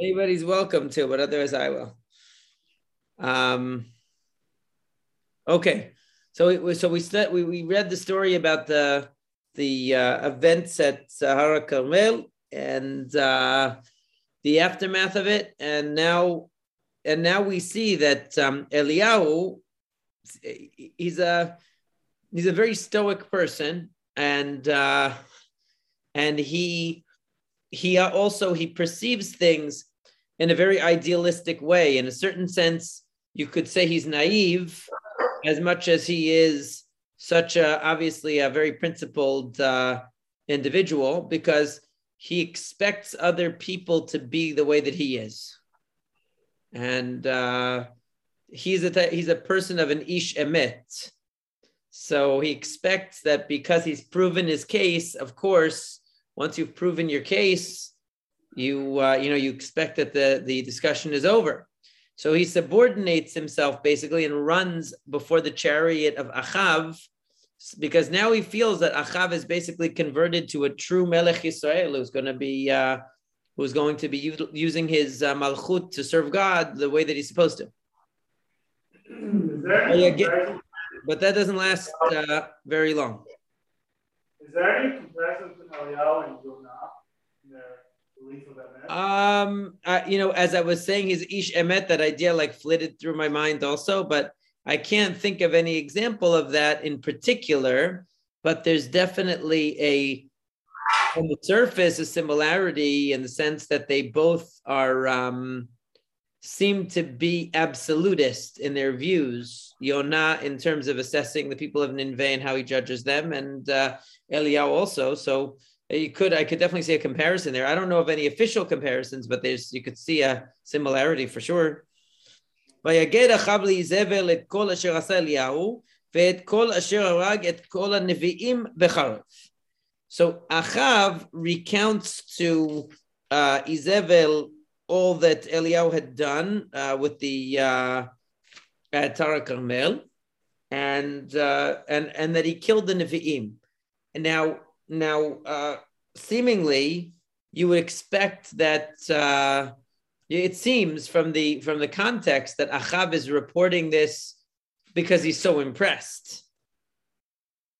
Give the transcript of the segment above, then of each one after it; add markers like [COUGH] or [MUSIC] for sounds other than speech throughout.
Anybody's welcome to, but otherwise I will. Um, okay, so we, so we said we, we read the story about the the uh, events at Har HaKarmel and uh, the aftermath of it, and now and now we see that um, Eliyahu he's a he's a very stoic person, and uh, and he he also he perceives things in a very idealistic way. In a certain sense, you could say he's naive as much as he is such a obviously a very principled uh, individual because he expects other people to be the way that he is, and uh, he's a he's a person of an ish emet. So he expects that because he's proven his case, of course, once you've proven your case, you uh, you know you expect that the the discussion is over. So he subordinates himself basically and runs before the chariot of Achav because now he feels that Achav is basically converted to a true Melech Israel who's going to be uh, who's going to be u- using his uh, malchut to serve God the way that he's supposed to. That but that doesn't last uh, very long. Is there any comparison Eliyahu and? Um, uh, you know, as I was saying, his Ish Emet, that idea like flitted through my mind also, but I can't think of any example of that in particular. But there's definitely a, on the surface, a similarity in the sense that they both are. Um, seem to be absolutist in their views. Yonah, in terms of assessing the people of Nineveh and how he judges them, and uh, Eliyahu also. So you could I could definitely see a comparison there. I don't know of any official comparisons, but there's you could see a similarity for sure. ויגד אחאב לאיזבל את כל אשר עשה אליהו ואת כל אשר הרג את כל הנביאים בחרב. So Achav recounts to uh, all that Eliyahu had done uh, with the uh, at Har HaKarmel, and uh, and and that he killed the Nevi'im. And now now, uh, seemingly, you would expect that. Uh, it seems from the from the context that Achav is reporting this because he's so impressed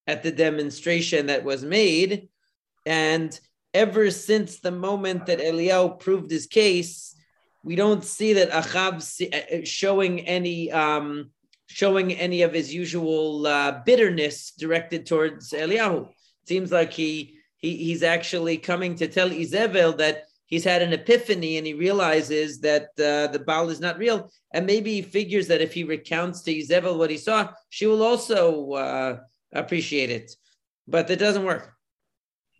at the demonstration that was made, and ever since the moment that Eliyahu proved his case, we don't see that Achav uh, uh, showing any um, showing any of his usual uh, bitterness directed towards Eliyahu seems like he, he he's actually coming to tell Izebel that he's had an epiphany and he realizes that uh, the Baal is not real. And maybe he figures that if he recounts to Izebel what he saw, she will also uh, appreciate it. But it doesn't work.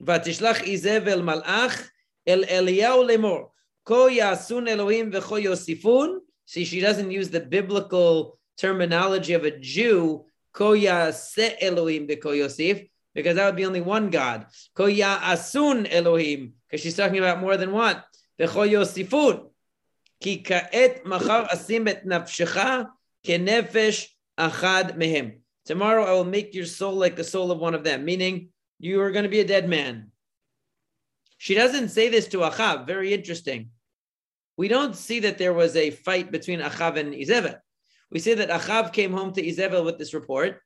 ותשלח איזבל מלאך אל אליהו לאמור, כה יעשון אלוהים וכה יוסיפון. See, she doesn't use the biblical terminology of a Jew, כה יעשה אלוהים וכה יוסיף because that would be only one God. Koya asun Elohim, because she's talking about more than one. V'cho ki ka'et machar asim et nafshecha kenefesh achad mehem. Tomorrow I will make your soul like the soul of one of them, meaning you are going to be a dead man. She doesn't say this to Achav. Very interesting. We don't see that there was a fight between Achav and Izebel. We see that Achav came home to Izebel with this report,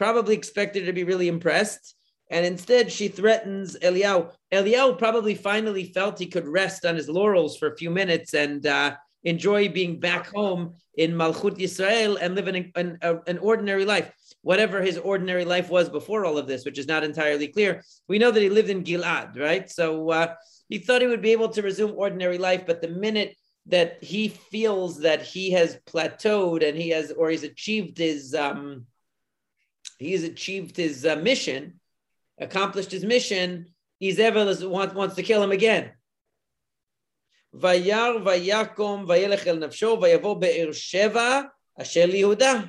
probably expected to be really impressed, and instead she threatens Eliyahu. Eliyahu probably finally felt he could rest on his laurels for a few minutes and uh, enjoy being back home in Malchut Yisrael and live an, an, an ordinary life whatever his ordinary life was before all of this, which is not entirely clear. We know that he lived in Gilad, right? So uh, he thought he would be able to resume ordinary life, but the minute that he feels that he has plateaued and he has, or he's achieved his, um, he's achieved his uh, mission, accomplished his mission, Izebel wants, wants to kill him again. וירא ויקום וילך אל נפשו ויבוא באר שבע אשר ליהודה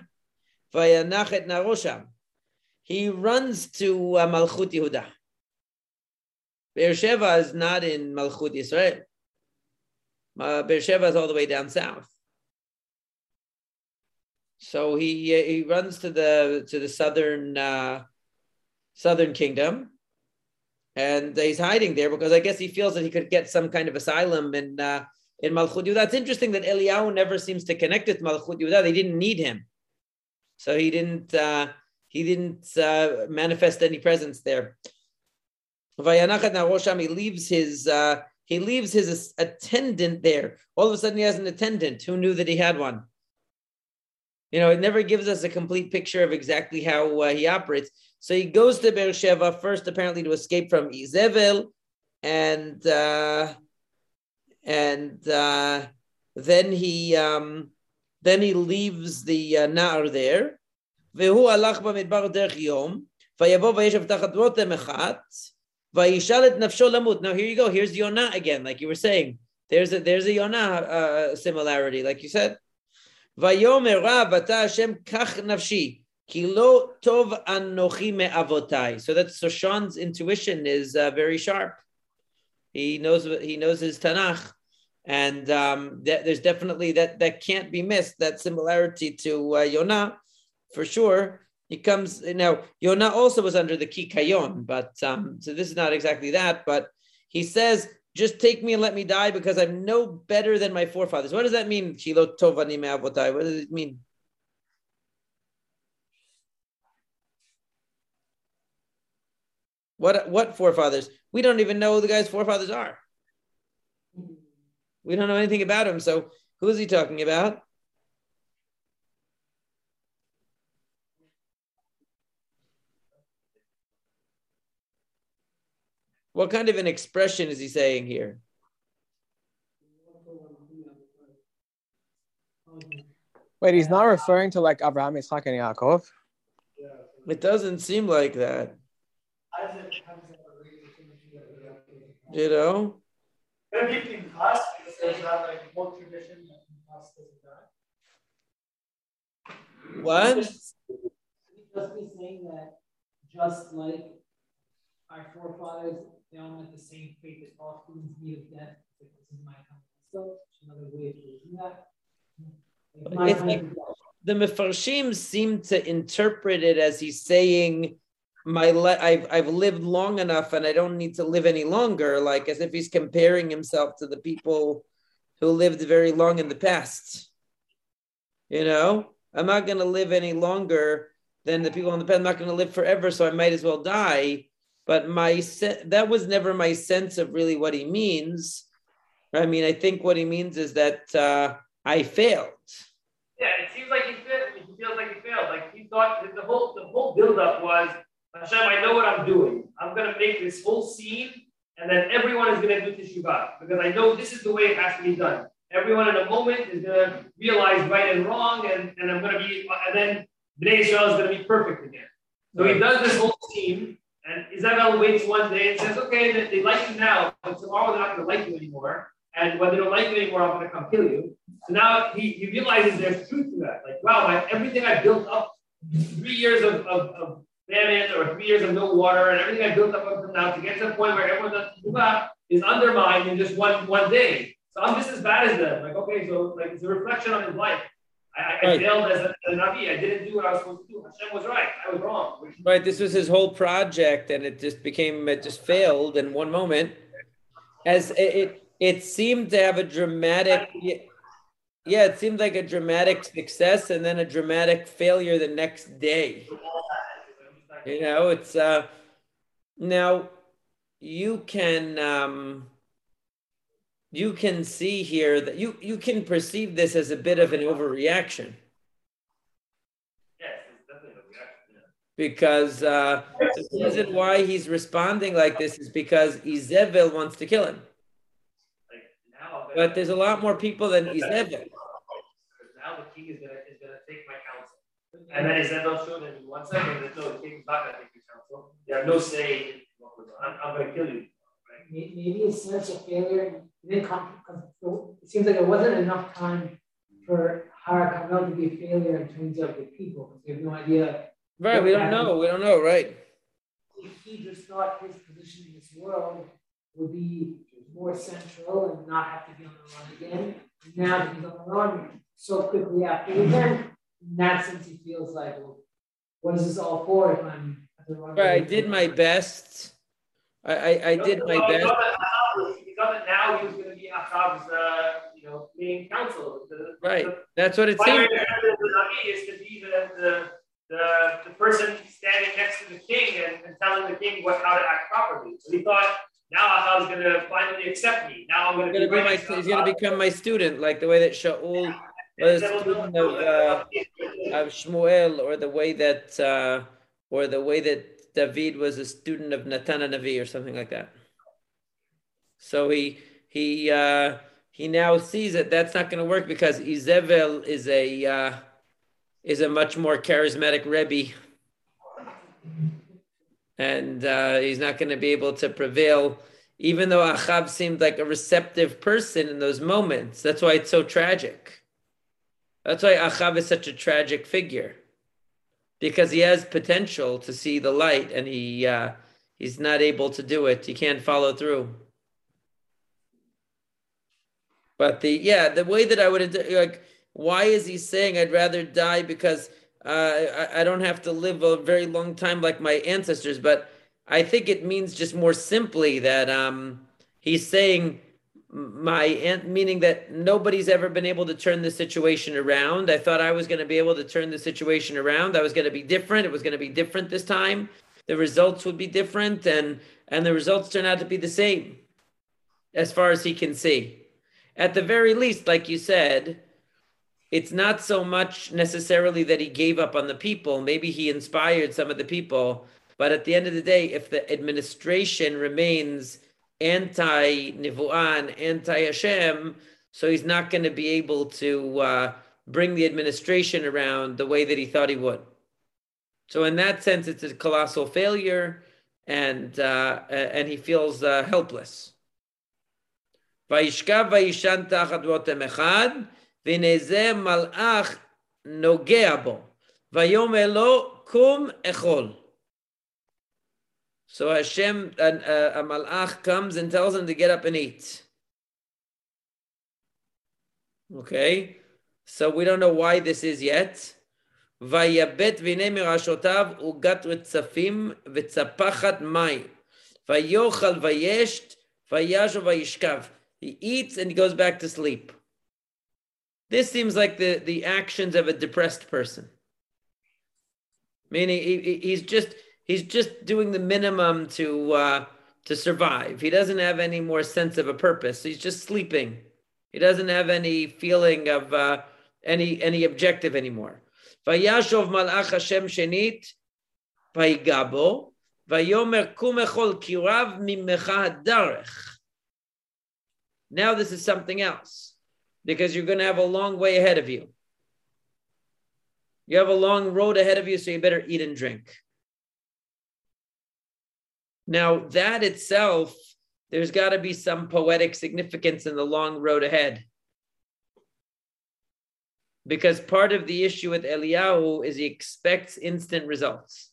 he runs to uh, Malchut Yehuda. Beersheba is not in Malchut Israel. Uh, Beersheba is all the way down south. So he he runs to the to the southern uh, southern kingdom, and he's hiding there because I guess he feels that he could get some kind of asylum in uh, in Malchut Yehuda. It's interesting that Eliyahu never seems to connect with Malchut Yehuda. They didn't need him, so he didn't uh, he didn't uh, manifest any presence there. He leaves his uh, he leaves his attendant there. All of a sudden, he has an attendant. Who knew that he had one? You know, it never gives us a complete picture of exactly how uh, he operates. So he goes to Beersheba first, apparently to escape from Izevel, and uh, and uh, then he um, then he leaves the uh, Nar there. והוא הלך במדבר דרך יום, ויבוא וישב תחת רותם אחד, וישאל את נפשו למות. Now here you go, here's Yonah again, like you were saying. There's a, there's a Yonah uh, similarity, like you said. ויאמר רב אתה השם קח נפשי, כי לא טוב אנוכי מאבותיי. So that Soshan's intuition is uh, very sharp. He knows he knows his Tanakh, and um, that, there's definitely that that can't be missed. That similarity to uh, Yonah, for sure. He comes now. Yonah also was under the Kikayon, but um, so this is not exactly that. But he says just take me and let me die because I'm no better than my forefathers. What does that mean? What does it mean? What what forefathers? We don't even know who the guy's forefathers are. We don't know anything about him. So who is he talking about? What kind of an expression is he saying here? Wait, he's not referring to like Abraham, Isaac, and Yaakov. It doesn't seem like that. You know. What? Just be saying that just like our forefathers, they all met the same fate that all humans meet of death. Like, this is my time myself. Another way of doing that. Like the Mefarshim seem to interpret it as he's saying, "My le- I've I've lived long enough, and I don't need to live any longer." Like as if he's comparing himself to the people who lived very long in the past. You know, I'm not going to live any longer than the people in the past. I'm not going to live forever, so I might as well die but my se- that was never my sense of really what he means. I mean, I think what he means is that uh, I failed. Yeah, it seems like he failed. He feels like he failed. Like he thought the whole the whole buildup was Hashem. I know what I'm doing. I'm gonna make this whole scene, and then everyone is gonna do teshuvah because I know this is the way it has to be done. Everyone in a moment is gonna realize right and wrong, and, and I'm gonna be, and then Bnei Israel is gonna be perfect again. So he does this whole scene, and Izebel waits one day and says, okay, they, like you now, but tomorrow they're not going to like you anymore. And when they don't like you anymore, I'm going to come kill you. So now he, he realizes there's truth to that. Like, wow, my, everything I built up, three years of, of, of famine or three years of no water, and everything I built up until now to get to the point where everyone does is undermined in just one one day. So I'm just as bad as them. Like, okay, so like it's a reflection on his life. I, I right. failed as a, as a Navi. I didn't do what I was supposed to do. Hashem was right. I was wrong. Right. This was his whole project, and it just became it just failed in one moment. As it it, it seemed to have a dramatic. Yeah, it seemed like a dramatic success and then a dramatic failure the next day. You know, it's uh now you can um you can see here that you you can perceive this as a bit of an overreaction. Yes, it's definitely a reaction. Because uh, the reason why he's responding like this is because Izebel wants to kill him. Like now, but there's a lot more people than Izebel. Now the king is gonna take my counsel, and then Izebel showed him in one second that no, the king is not gonna take your counsel. You have no say. In what was I'm, I'm gonna kill you. Right? Maybe a sense of failure didn't come because it seems like there wasn't enough time for Har HaKarmel to be a failure in terms of the people because we have no idea. Right, we don't know. We don't know, right? If he just thought his position in this world would be more central and not have to be on the run again. And now that he's on the run so quickly after the event, in that sense, he feels like, well, what is this all for if I'm at the run? Right, I did my best I, I, I did my best. Now he was going to be Achav's, uh, you know, main counsel. The- Right. the That's what it primary seemed. objective of the is to be the, the, the, the person standing next to the king and, and telling the king what how to act properly. So he thought, now Achav's going to finally accept me. Now I'm going to gonna be, be my, he's gonna become my student, like the way that Shaul was a student of, uh, of Shmuel, or the way that, uh, or the way that David was a student of Natan Navi, or something like that. So he he uh, he now sees that that's not going to work because Izebel is a uh, is a much more charismatic Rebbe, and uh, he's not going to be able to prevail. Even though Achav seemed like a receptive person in those moments, that's why it's so tragic. That's why Achav is such a tragic figure, because he has potential to see the light, and he uh, he's not able to do it. He can't follow through. But the yeah, the way that I would like, why is he saying I'd rather die because uh, I, I don't have to live a very long time like my ancestors? But I think it means just more simply that um, he's saying my aunt, meaning that nobody's ever been able to turn the situation around. I thought I was going to be able to turn the situation around. I was going to be different. It was going to be different this time. The results would be different, and and the results turn out to be the same, as far as he can see. At the very least, like you said, it's not so much necessarily that he gave up on the people. Maybe he inspired some of the people, but at the end of the day, if the administration remains anti Nivuan, anti Hashem, so he's not going to be able to uh, bring the administration around the way that he thought he would. So in that sense, it's a colossal failure, and uh, and he feels uh, helpless. וישכב וישן תחת רותם אחד, והנה זה מלאך נוגע בו, ויאמר לו, קום אכול. So Hashem, uh, uh, a malach comes and tells him to get up and eat. Okay, so we don't know why this is yet. ויבט והנה מראשותיו עוגת רצפים וצפחת מים. ויאכל וישת וישב וישכב. He eats and he goes back to sleep. This seems like the, the actions of a depressed person. Meaning he, he's just he's just doing the minimum to uh, to survive. He doesn't have any more sense of a purpose. He's just sleeping. He doesn't have any feeling of uh, any any objective anymore. וישוב מלאך השם שנית, ויגע בו, ויאמר קום אכול כי רב ממך הדרך. now this is something else, because you're going to have a long way ahead of you. You have a long road ahead of you, so you better eat and drink. Now, that itself, there's got to be some poetic significance in the long road ahead. Because part of the issue with Eliyahu is he expects instant results.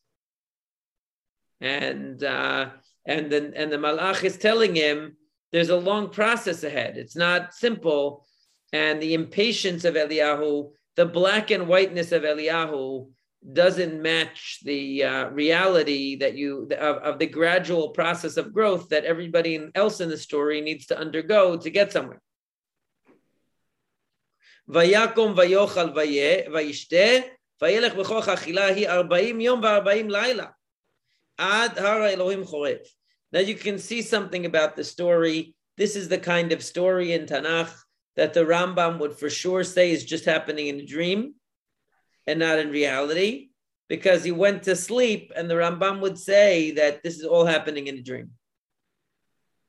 And uh, and then and the Malach is telling him there's a long process ahead. It's not simple. And the impatience of Eliyahu, the black and whiteness of Eliyahu, doesn't match the uh, reality that you of, of the gradual process of growth that everybody else in the story needs to undergo to get somewhere. ויקום ויאכל וישתה, וילך בכוח אכילה היא ארבעים יום וארבעים לילה, עד הר האלוהים חורב. Now you can see something about the story. This is the kind of story in Tanakh that the Rambam would for sure say is just happening in a dream and not in reality, because he went to sleep and the Rambam would say that this is all happening in a dream.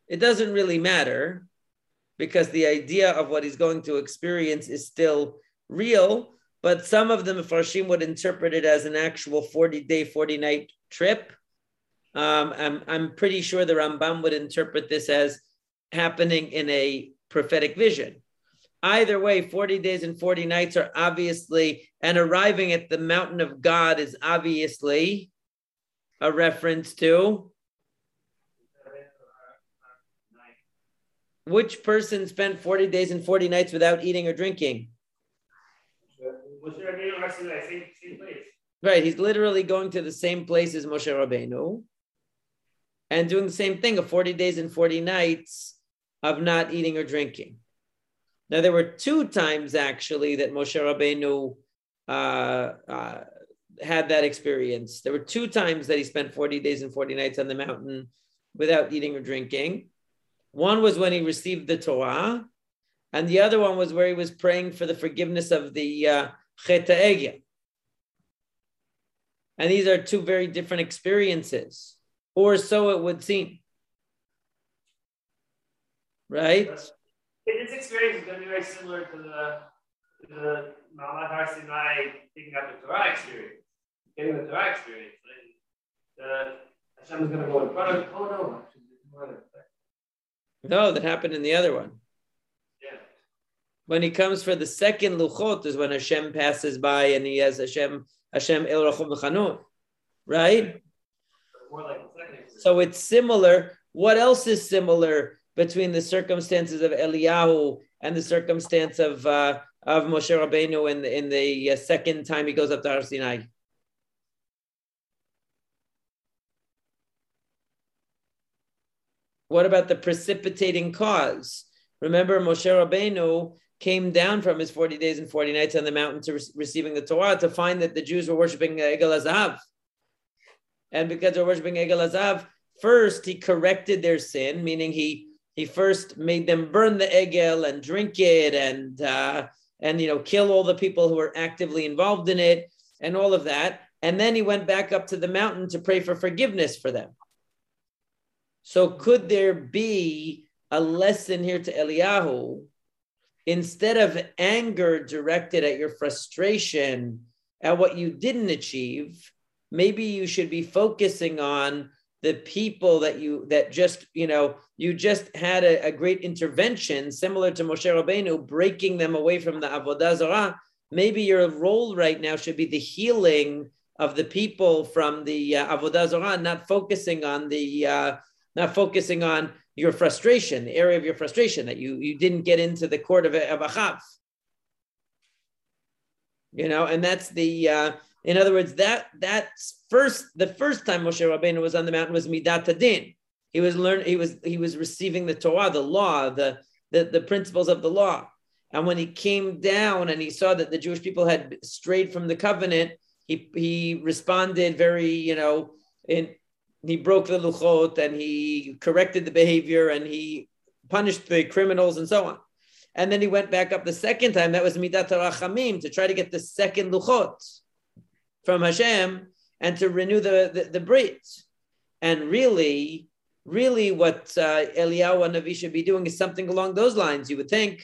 It doesn't really matter because the idea of what he's going to experience is still real, but some of the Mefarshim would interpret it as an actual 40 day, 40 night trip. Um, I'm, I'm pretty sure the Rambam would interpret this as happening in a prophetic vision. Either way, 40 days and 40 nights are obviously, and arriving at the mountain of God is obviously a reference to which person spent 40 days and 40 nights without eating or drinking? Moshe Rabbeinu are in the same, same place. Right, he's literally going to the same place as Moshe Rabbeinu. And doing the same thing of 40 days and 40 nights of not eating or drinking. Now, there were two times actually that Moshe Rabbeinu uh, uh, had that experience. There were two times that he spent 40 days and 40 nights on the mountain without eating or drinking. One was when he received the Torah, and the other one was where he was praying for the forgiveness of the uh, Chet And these are two very different experiences, or so it would seem. Right? This experience is going to be very similar to the, to the Har Sinai picking up the Torah experience, getting the Torah experience. The, Hashem is going to go in front of, oh no, no, that happened in the other one. Yeah. When he comes for the second luchot is when Hashem passes by and he has Hashem Hashem El Rachum right? More Like so it's similar. What else is similar between the circumstances of Eliyahu and the circumstance of uh, of Moshe Rabbeinu in the, in the uh, second time he goes up to Har Sinai? What about the precipitating cause? Remember, Moshe Rabbeinu came down from his 40 days and 40 nights on the mountain to re- receiving the Torah to find that the Jews were worshiping Egel HaZahav. And because they're worshiping Egel HaZahav, first he corrected their sin, meaning he he first made them burn the Egel and drink it and uh, and you know kill all the people who were actively involved in it and all of that. And then he went back up to the mountain to pray for forgiveness for them. So could there be a lesson here to Eliyahu? Instead of anger directed at your frustration at what you didn't achieve, maybe you should be focusing on the people that you that just you know you just had a, a great intervention similar to Moshe Rabbeinu breaking them away from the avodah zarah. Maybe your role right now should be the healing of the people from the uh, avodah zarah, not focusing on the uh, not focusing on your frustration, the area of your frustration that you you didn't get into the court of, of. You know, and that's the uh, in other words that that's first the first time Moshe Rabbeinu was on the mountain was midat hadin. He was learn he was he was receiving the Torah, the law, the, the the principles of the law. And when he came down and he saw that the Jewish people had strayed from the covenant, he he responded very, you know, in he broke the luchot and he corrected the behavior and he punished the criminals and so on. And then he went back up the second time. That was midat rachamim to try to get the second luchot from Hashem and to renew the the, the brit. And really, really, what uh, Eliyahu and Navi should be doing is something along those lines. You would think.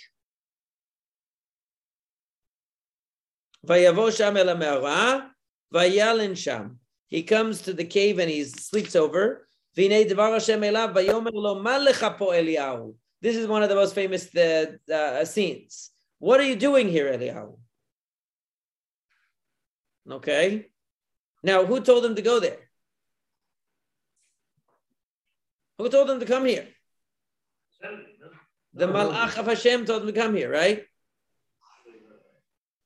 He comes to the cave and he sleeps over. This is one of the most famous uh, uh, scenes. What are you doing here, Eliyahu? Okay. Now, who told them to go there? Who told them to come here? The Malach of Hashem told them to come here, right?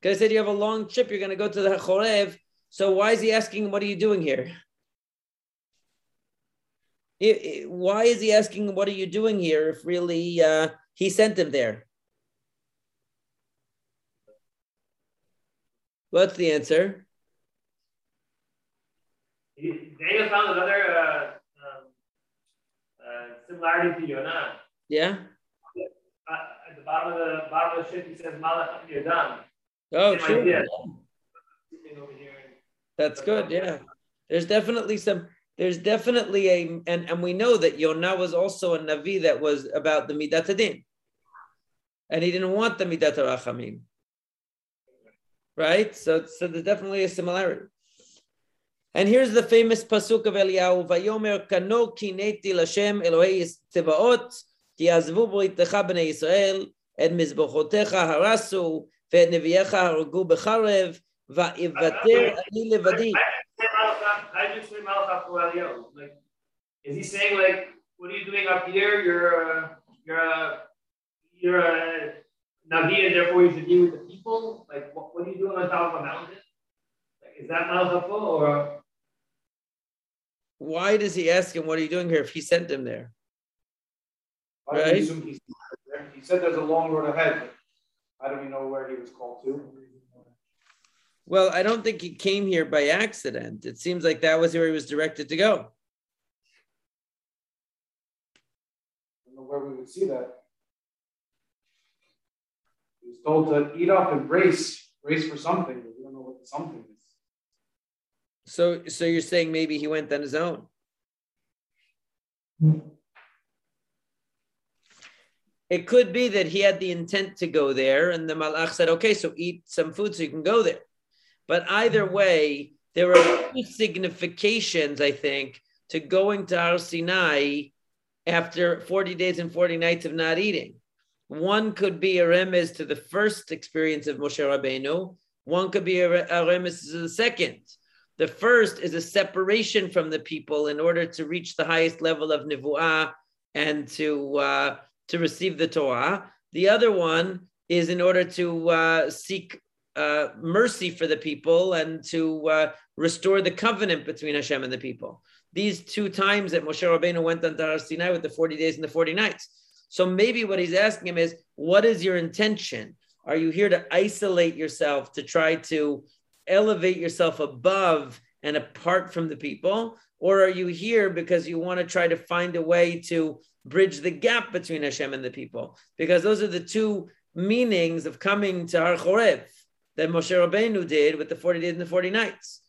Because I said you have a long trip, you're going to go to the Chorev so why is he asking, what are you doing here? Why is he asking, what are you doing here if really uh, he sent him there? What's the answer? Daniel found another uh, um, uh, similarity to Yonah. Yeah. Uh, at the bottom of the bottom of the ship, he says, "Malach Yodam." Oh, true. Yeah. That's good. Yeah. There's definitely some, there's definitely a, and, and we know that Yonah was also a Navi that was about the Midat HaDin. And he didn't want the Midat Rachamim. Right? So, so there's definitely a similarity. And here's the famous pasuk of Eliyahu, Vayomer kano kineti Lashem Elohei Tzebaot, ki azvu b'ritecha b'nei Yisrael, et mizbochotecha harasu, ve'et neviecha haragu b'charev, Va'ivater ani levadi. Is he saying like, what are you doing up here? You're a, you're a, you're a Navi and therefore you should be with the people? Like, what, what are you doing on top of a mountain? Like, is that Malchapo or? Why does he ask him, What are you doing here if he sent him there? I Right. assume he's there. He said there's a long road ahead. but How do we know where he was called to? Well, I don't think he came here by accident. It seems like that was where he was directed to go. I don't know where we would see that. He was told to eat up and brace, brace for something, we don't know what the something is. So, so you're saying maybe he went on his own? It could be that he had the intent to go there, and the malach said, "Okay, so eat some food so you can go there." But either way, there are two significations, I think, to going to Har Sinai after 40 days and 40 nights of not eating. One could be a remez to the first experience of Moshe Rabbeinu. One could be a, a remez to the second. The first is a separation from the people in order to reach the highest level of nivuah and to uh, to receive the Torah. The other one is in order to uh, seek uh, mercy for the people and to uh, restore the covenant between Hashem and the people. These two times that Moshe Rabbeinu went on Har Sinai with the 40 days and the 40 nights. So maybe what he's asking him is, what is your intention? Are you here to isolate yourself, to try to elevate yourself above and apart from the people? Or are you here because you want to try to find a way to bridge the gap between Hashem and the people? Because those are the two meanings of coming to Har Chorev that Moshe Rabbeinu did with the 40 days and the 40 nights.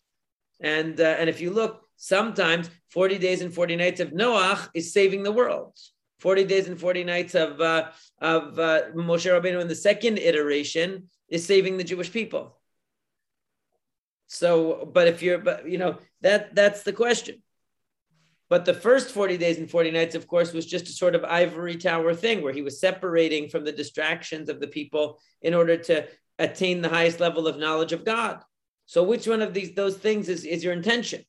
And, uh, and if you look, sometimes 40 days and 40 nights of Noach is saving the world. 40 days and 40 nights of, uh, of uh, Moshe Rabbeinu in the second iteration is saving the Jewish people. So, but if you're, but you know, that that's the question. But the first 40 days and 40 nights, of course, was just a sort of ivory tower thing where he was separating from the distractions of the people in order to attain the highest level of knowledge of God. So which one of these those things is, is your intention?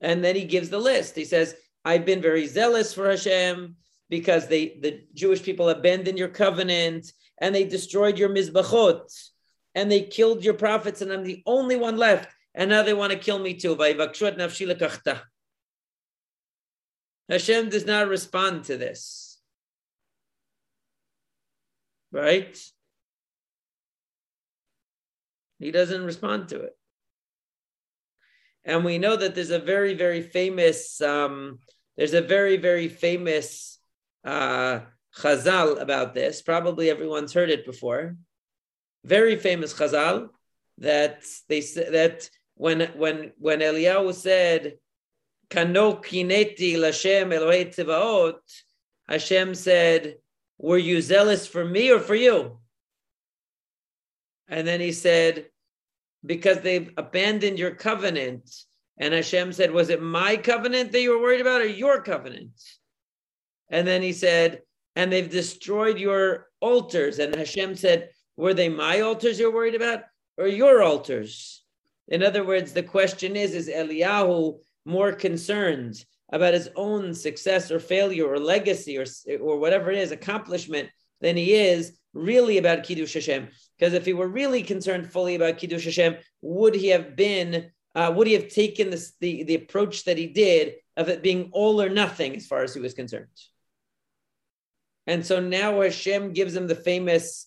And then he gives the list. He says, I've been very zealous for Hashem because they the Jewish people abandoned your covenant and they destroyed your mizbachot and they killed your prophets, and I'm the only one left. And now they want to kill me too. Hashem does not respond to this. Right? He doesn't respond to it. And we know that there's a very, very famous, um, there's a very, very famous uh, chazal about this. Probably everyone's heard it before. Very famous chazal that they said that when when when Eliyahu said, "Kano kineti lashem Elohei tzivaot," Hashem said, "Were you zealous for me or for you?" And then he said, because they've abandoned your covenant. And Hashem said, Was it my covenant that you were worried about or your covenant? And then he said, And they've destroyed your altars. And Hashem said, Were they my altars you're worried about or your altars? In other words, the question is Is Eliyahu more concerned about his own success or failure or legacy or, or whatever it is, accomplishment, than he is really about Kiddush Hashem? Because if he were really concerned fully about Kiddush Hashem, would he have been, uh, would he have taken this, the, the approach that he did of it being all or nothing as far as he was concerned? And so now Hashem gives him the famous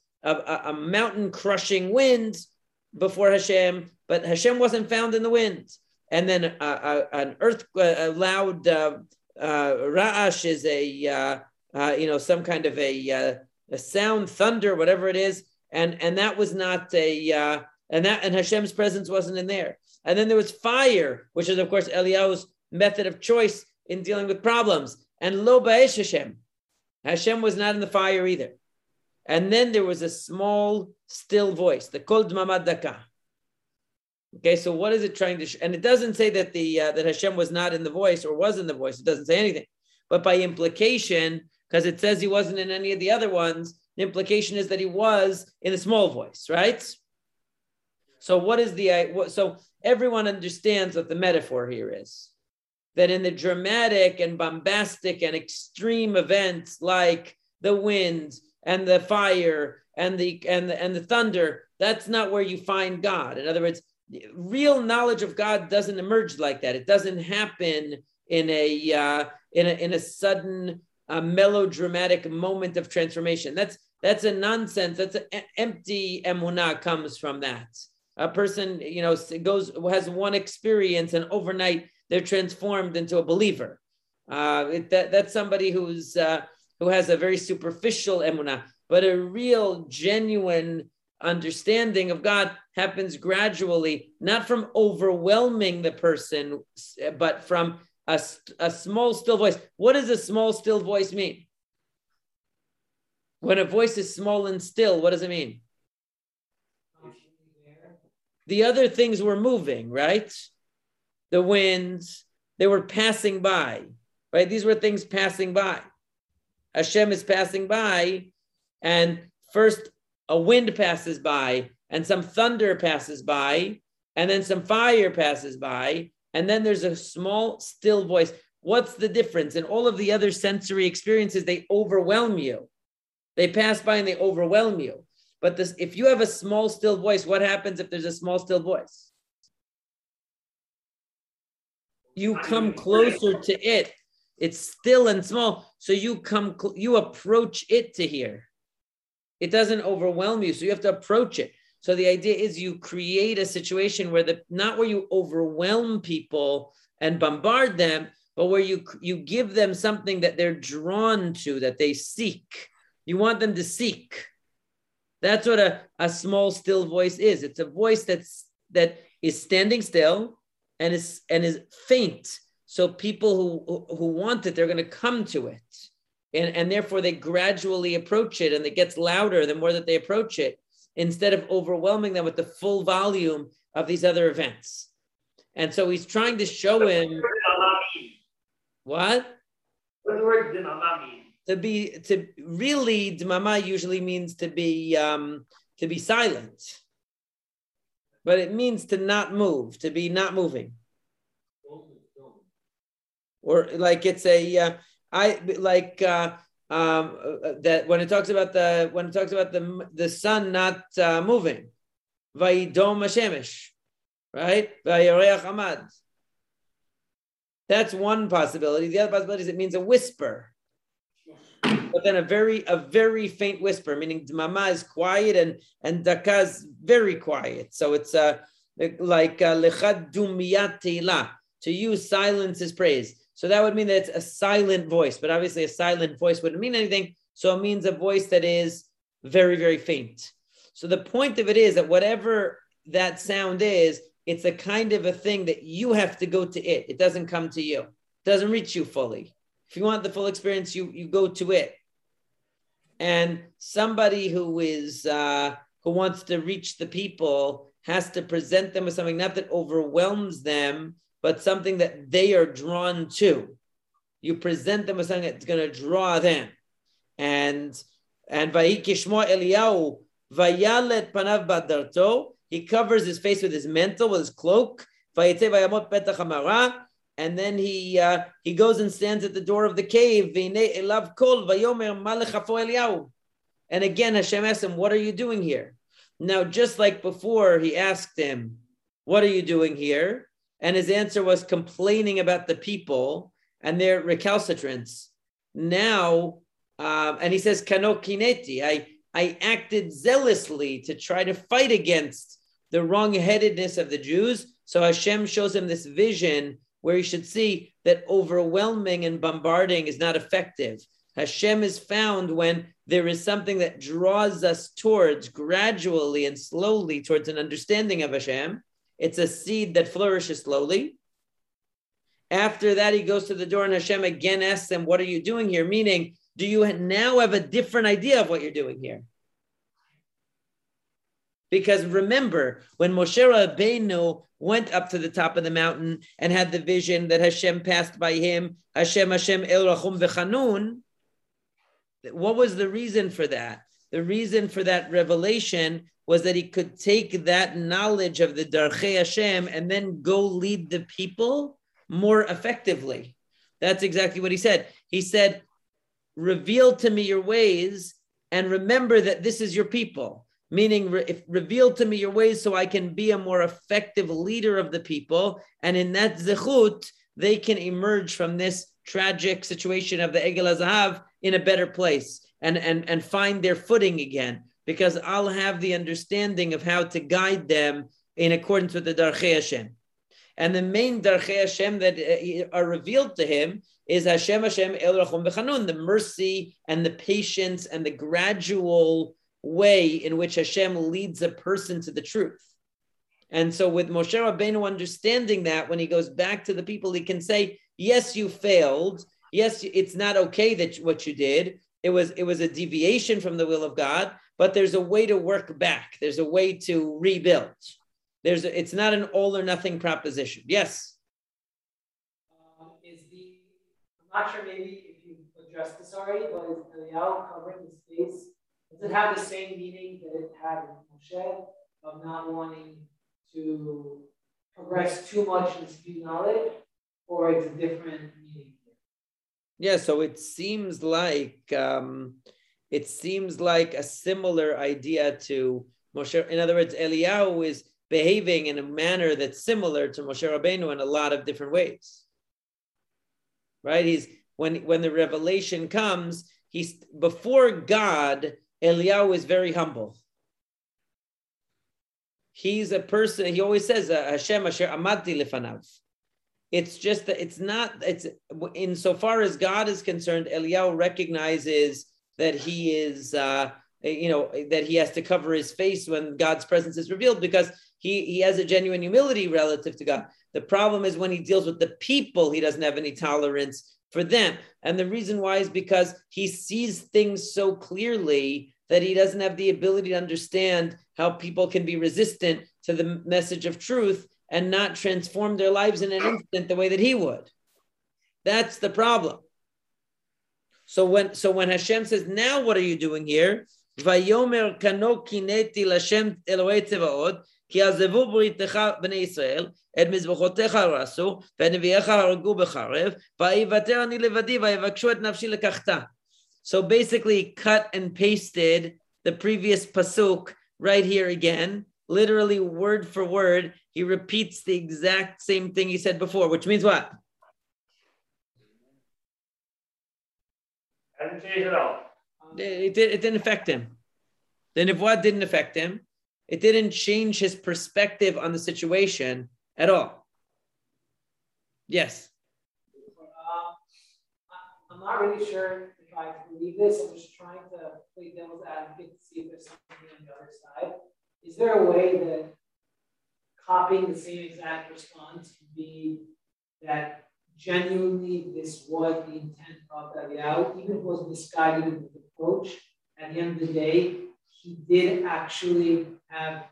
a, a, mountain crushing wind before Hashem, but Hashem wasn't found in the wind. And then an earth, a loud uh, uh, ra'ash is a uh, uh, you know, some kind of a, uh, a sound, thunder, whatever it is, and and that was not a and that and Hashem's presence wasn't in there. And then there was fire, which is of course Eliyahu's method of choice in dealing with problems. And lo ba'esh Hashem, Hashem was not in the fire either. And then there was a small, still voice, the kol dmamad daka. Okay, so what is it trying to? Sh- and it doesn't say that the uh, that Hashem was not in the voice or was in the voice. It doesn't say anything. But by implication, because it says he wasn't in any of the other ones, the implication is that he was in a small voice, right? So what is the uh, so everyone understands what the metaphor here is that in the dramatic and bombastic and extreme events like the wind and the fire and the and the, and the thunder that's not where you find god. In other words real knowledge of god doesn't emerge like that. It doesn't happen in a uh, in a in a sudden uh, melodramatic moment of transformation. That's that's a nonsense. That's an empty emunah comes from that. A person you know goes has one experience and overnight they're transformed into a believer. Uh, that, that's somebody who's uh, who has a very superficial emunah, but a real, genuine understanding of God happens gradually, not from overwhelming the person, but from a, a small, still voice. What does a small, still voice mean? When a voice is small and still, what does it mean? The other things were moving, right? the winds, they were passing by, right? These were things passing by. Hashem is passing by, and first a wind passes by, and some thunder passes by, and then some fire passes by, and then there's a small, still voice. What's the difference? In all of the other sensory experiences, they overwhelm you. They pass by and they overwhelm you. But this, if you have a small, still voice, what happens if there's a small, still voice? you come closer to it. It's still and small, so you come, you approach it to hear. It doesn't overwhelm you, so you have to approach it. So the idea is you create a situation where the not where you overwhelm people and bombard them, but where you you give them something that they're drawn to, that they seek. You want them to seek. That's what a, a small still voice is. It's a voice that's that is standing still and is and is faint. So people who who want it, they're going to come to it, and and therefore they gradually approach it, and it gets louder the more that they approach it, instead of overwhelming them with the full volume of these other events. And so he's trying to show him what. What the word mean? To be to really dmama usually means to be um, to be silent but it means to not move, to be not moving. Or like it's a, uh, I like uh, um, uh, that when it talks about the when it talks about the the sun not uh, moving, vayidom Hashemesh, right? Vayareach Amad. That's one possibility. The other possibility is it means a whisper but then a very a very faint whisper, meaning dmama is quiet and and daka is very quiet. So it's uh, like lechad uh, To use silence is praise. So that would mean that it's a silent voice, but obviously a silent voice wouldn't mean anything. So it means a voice that is very very faint. So the point of it is that whatever that sound is, it's a kind of a thing that you have to go to it. It doesn't come to you. It doesn't reach you fully. If you want the full experience, you you go to it and somebody who is uh, who wants to reach the people has to present them with something not that overwhelms them, but something that they are drawn to. You present them with something that's going to draw them, and and Vayikishmo Eliyahu Vayalet Panav Badarto. He covers his face with his mantle, with his cloak. And then he uh, he goes and stands at the door of the cave. And again, Hashem asks him, "What are you doing here?" Now, just like before, he asked him, "What are you doing here?" And his answer was complaining about the people and their recalcitrance. Now, um, and he says, "Kanokineti." I I acted zealously to try to fight against the wrong-headedness of the Jews. So Hashem shows him this vision where you should see that overwhelming and bombarding is not effective. Hashem is found when there is something that draws us towards gradually and slowly towards an understanding of Hashem. It's a seed that flourishes slowly. After that, he goes to the door and Hashem again asks him, What are you doing here? Meaning, do you now have a different idea of what you're doing here? Because remember, when Moshe Rabbeinu went up to the top of the mountain and had the vision that Hashem passed by him, Hashem, Hashem, El Rachum V'Chanun, what was the reason for that? The reason for that revelation was that he could take that knowledge of the Darchei Hashem and then go lead the people more effectively. That's exactly what he said. He said, Reveal to me your ways and remember that this is your people. Meaning, if reveal to me your ways so I can be a more effective leader of the people. And in that zechut, they can emerge from this tragic situation of the Egel HaZahav in a better place and, and, and find their footing again. Because I'll have the understanding of how to guide them in accordance with the Darchei Hashem. And the main Darchei Hashem that uh, are revealed to him is Hashem Hashem El Rachum V'Chanun, the mercy and the patience and the gradual way in which Hashem leads a person to the truth. And so, with Moshe Rabbeinu understanding that, when he goes back to the people, he can say, "Yes, you failed. Yes, it's not okay that what you did. It was it was a deviation from the will of God. But there's a way to work back. There's a way to rebuild. There's a, it's not an all or nothing proposition. Yes. Um, is the I'm not sure maybe if you addressed this already, but is Eliyahu covering his face does it have the same meaning that it had in Moshe of not wanting to progress too much in speed knowledge, or it's a different meaning? Yeah, so it seems like um, it seems like a similar idea to Moshe. In other words, Eliyahu is behaving in a manner that's similar to Moshe Rabbeinu in a lot of different ways. Right? He's when when the revelation comes, he's before God, Eliyahu is very humble. He's a person, he always says, uh, Hashem Asher Amati Lefanav. It's just that it's not, it's insofar as God is concerned, Eliyahu recognizes that he is, uh, you know, that he has to cover his face when God's presence is revealed because he, he has a genuine humility relative to God. The problem is when he deals with the people, he doesn't have any tolerance for them. And the reason why is because he sees things so clearly that he doesn't have the ability to understand how people can be resistant to the message of truth and not transform their lives in an instant the way that he would. That's the problem. So when so when Hashem says, "Now what are you doing here?" Vayomer kano kineti lashem Elohei tzevaot כי עזבו בריתך בני ישראל, את מזבחותיך הרסו, ואת נביאיך הרגו בחרב, ויוותר אני לבדי, ויבקשו את נפשי לקחתה. So basically cut and pasted the previous pasuk right here again, literally word for word. He repeats the exact same thing he said before, which means what? Hasn't changed at all. It, it, it didn't affect him. The Nevuah didn't affect him. It didn't change his perspective on the situation at all. Yes. Uh, I'm not really sure if I believe this. I'm just trying to play devil's advocate to see if there's something on the other side. Is there a way that copying the same exact response could be that genuinely this was the intent of Eliyahu, even if it was misguided in the approach, at the end of the day, he did actually have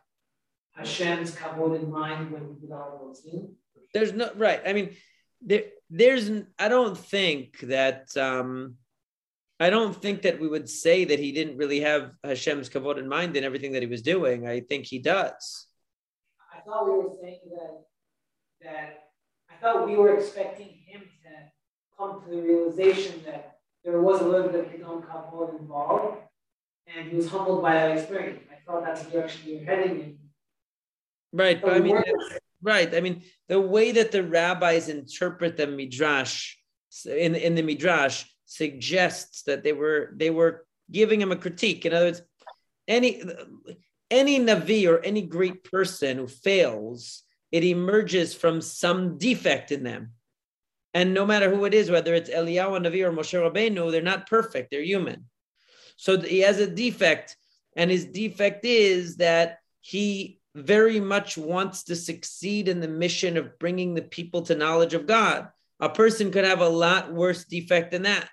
Hashem's kavod in mind when he did all those things? There's no right. I mean, there, there's. I don't think that. Um, I don't think that we would say that he didn't really have Hashem's kavod in mind in everything that he was doing. I think he does. I thought we were saying that that I thought we were expecting come to the realization that there was a little bit of his own kavod involved, and he was humbled by that experience. I thought that's the direction you're heading in. Right, but I mean, right. I mean, the way that the rabbis interpret the midrash in in the midrash suggests that they were they were giving him a critique. In other words, any any navi or any great person who fails, it emerges from some defect in them. And no matter who it is, whether it's Eliyahu Navi or Moshe Rabbeinu, they're not perfect. They're human. So he has a defect, and his defect is that he very much wants to succeed in the mission of bringing the people to knowledge of God. A person could have a lot worse defect than that.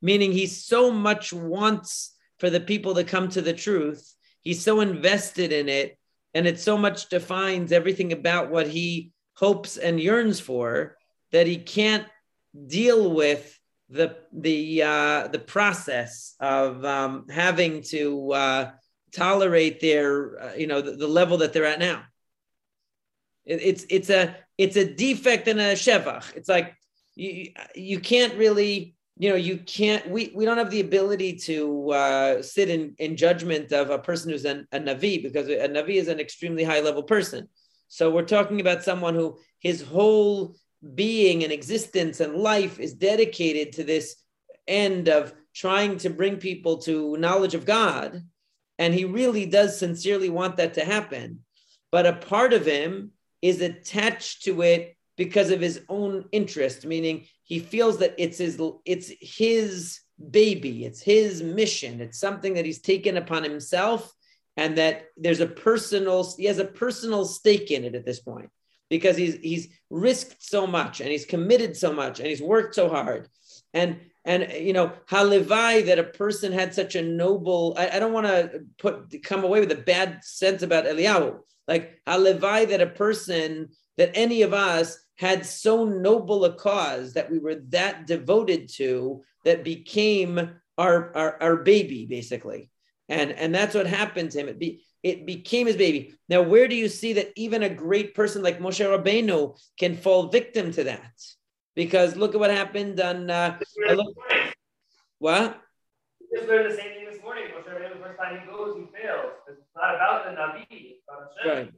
Meaning he so much wants for the people to come to the truth. He's so invested in it, and it so much defines everything about what he hopes and yearns for that he can't deal with the the uh, the process of um, having to uh, tolerate their uh, you know the, the, level that they're at now. It, it's it's a it's a defect in a shevach. It's like you you can't really you know you can't we we don't have the ability to uh, sit in in judgment of a person who's an, a navi because a navi is an extremely high level person. So we're talking about someone who his whole being and existence and life is dedicated to this end of trying to bring people to knowledge of God. And he really does sincerely want that to happen. But a part of him is attached to it because of his own interest, meaning he feels that it's his it's his baby, it's his mission, it's something that he's taken upon himself, and that there's a personal he has a personal stake in it at this point because he's he's risked so much and he's committed so much and he's worked so hard. And and you know halivai that a person had such a noble i, I don't want to put come away with a bad sense about eliyahu. Like halivai that a person that any of us had so noble a cause that we were that devoted to that became our our, our baby basically and and that's what happened to him it be it became his baby. Now, where do you see that even a great person like Moshe Rabbeinu can fall victim to that? Because look at what happened on. Uh, look, what? We just learned the same thing this morning. Moshe Rabbeinu, the first time he goes, he fails. It's not about the Navi. It's about Hashem. Right.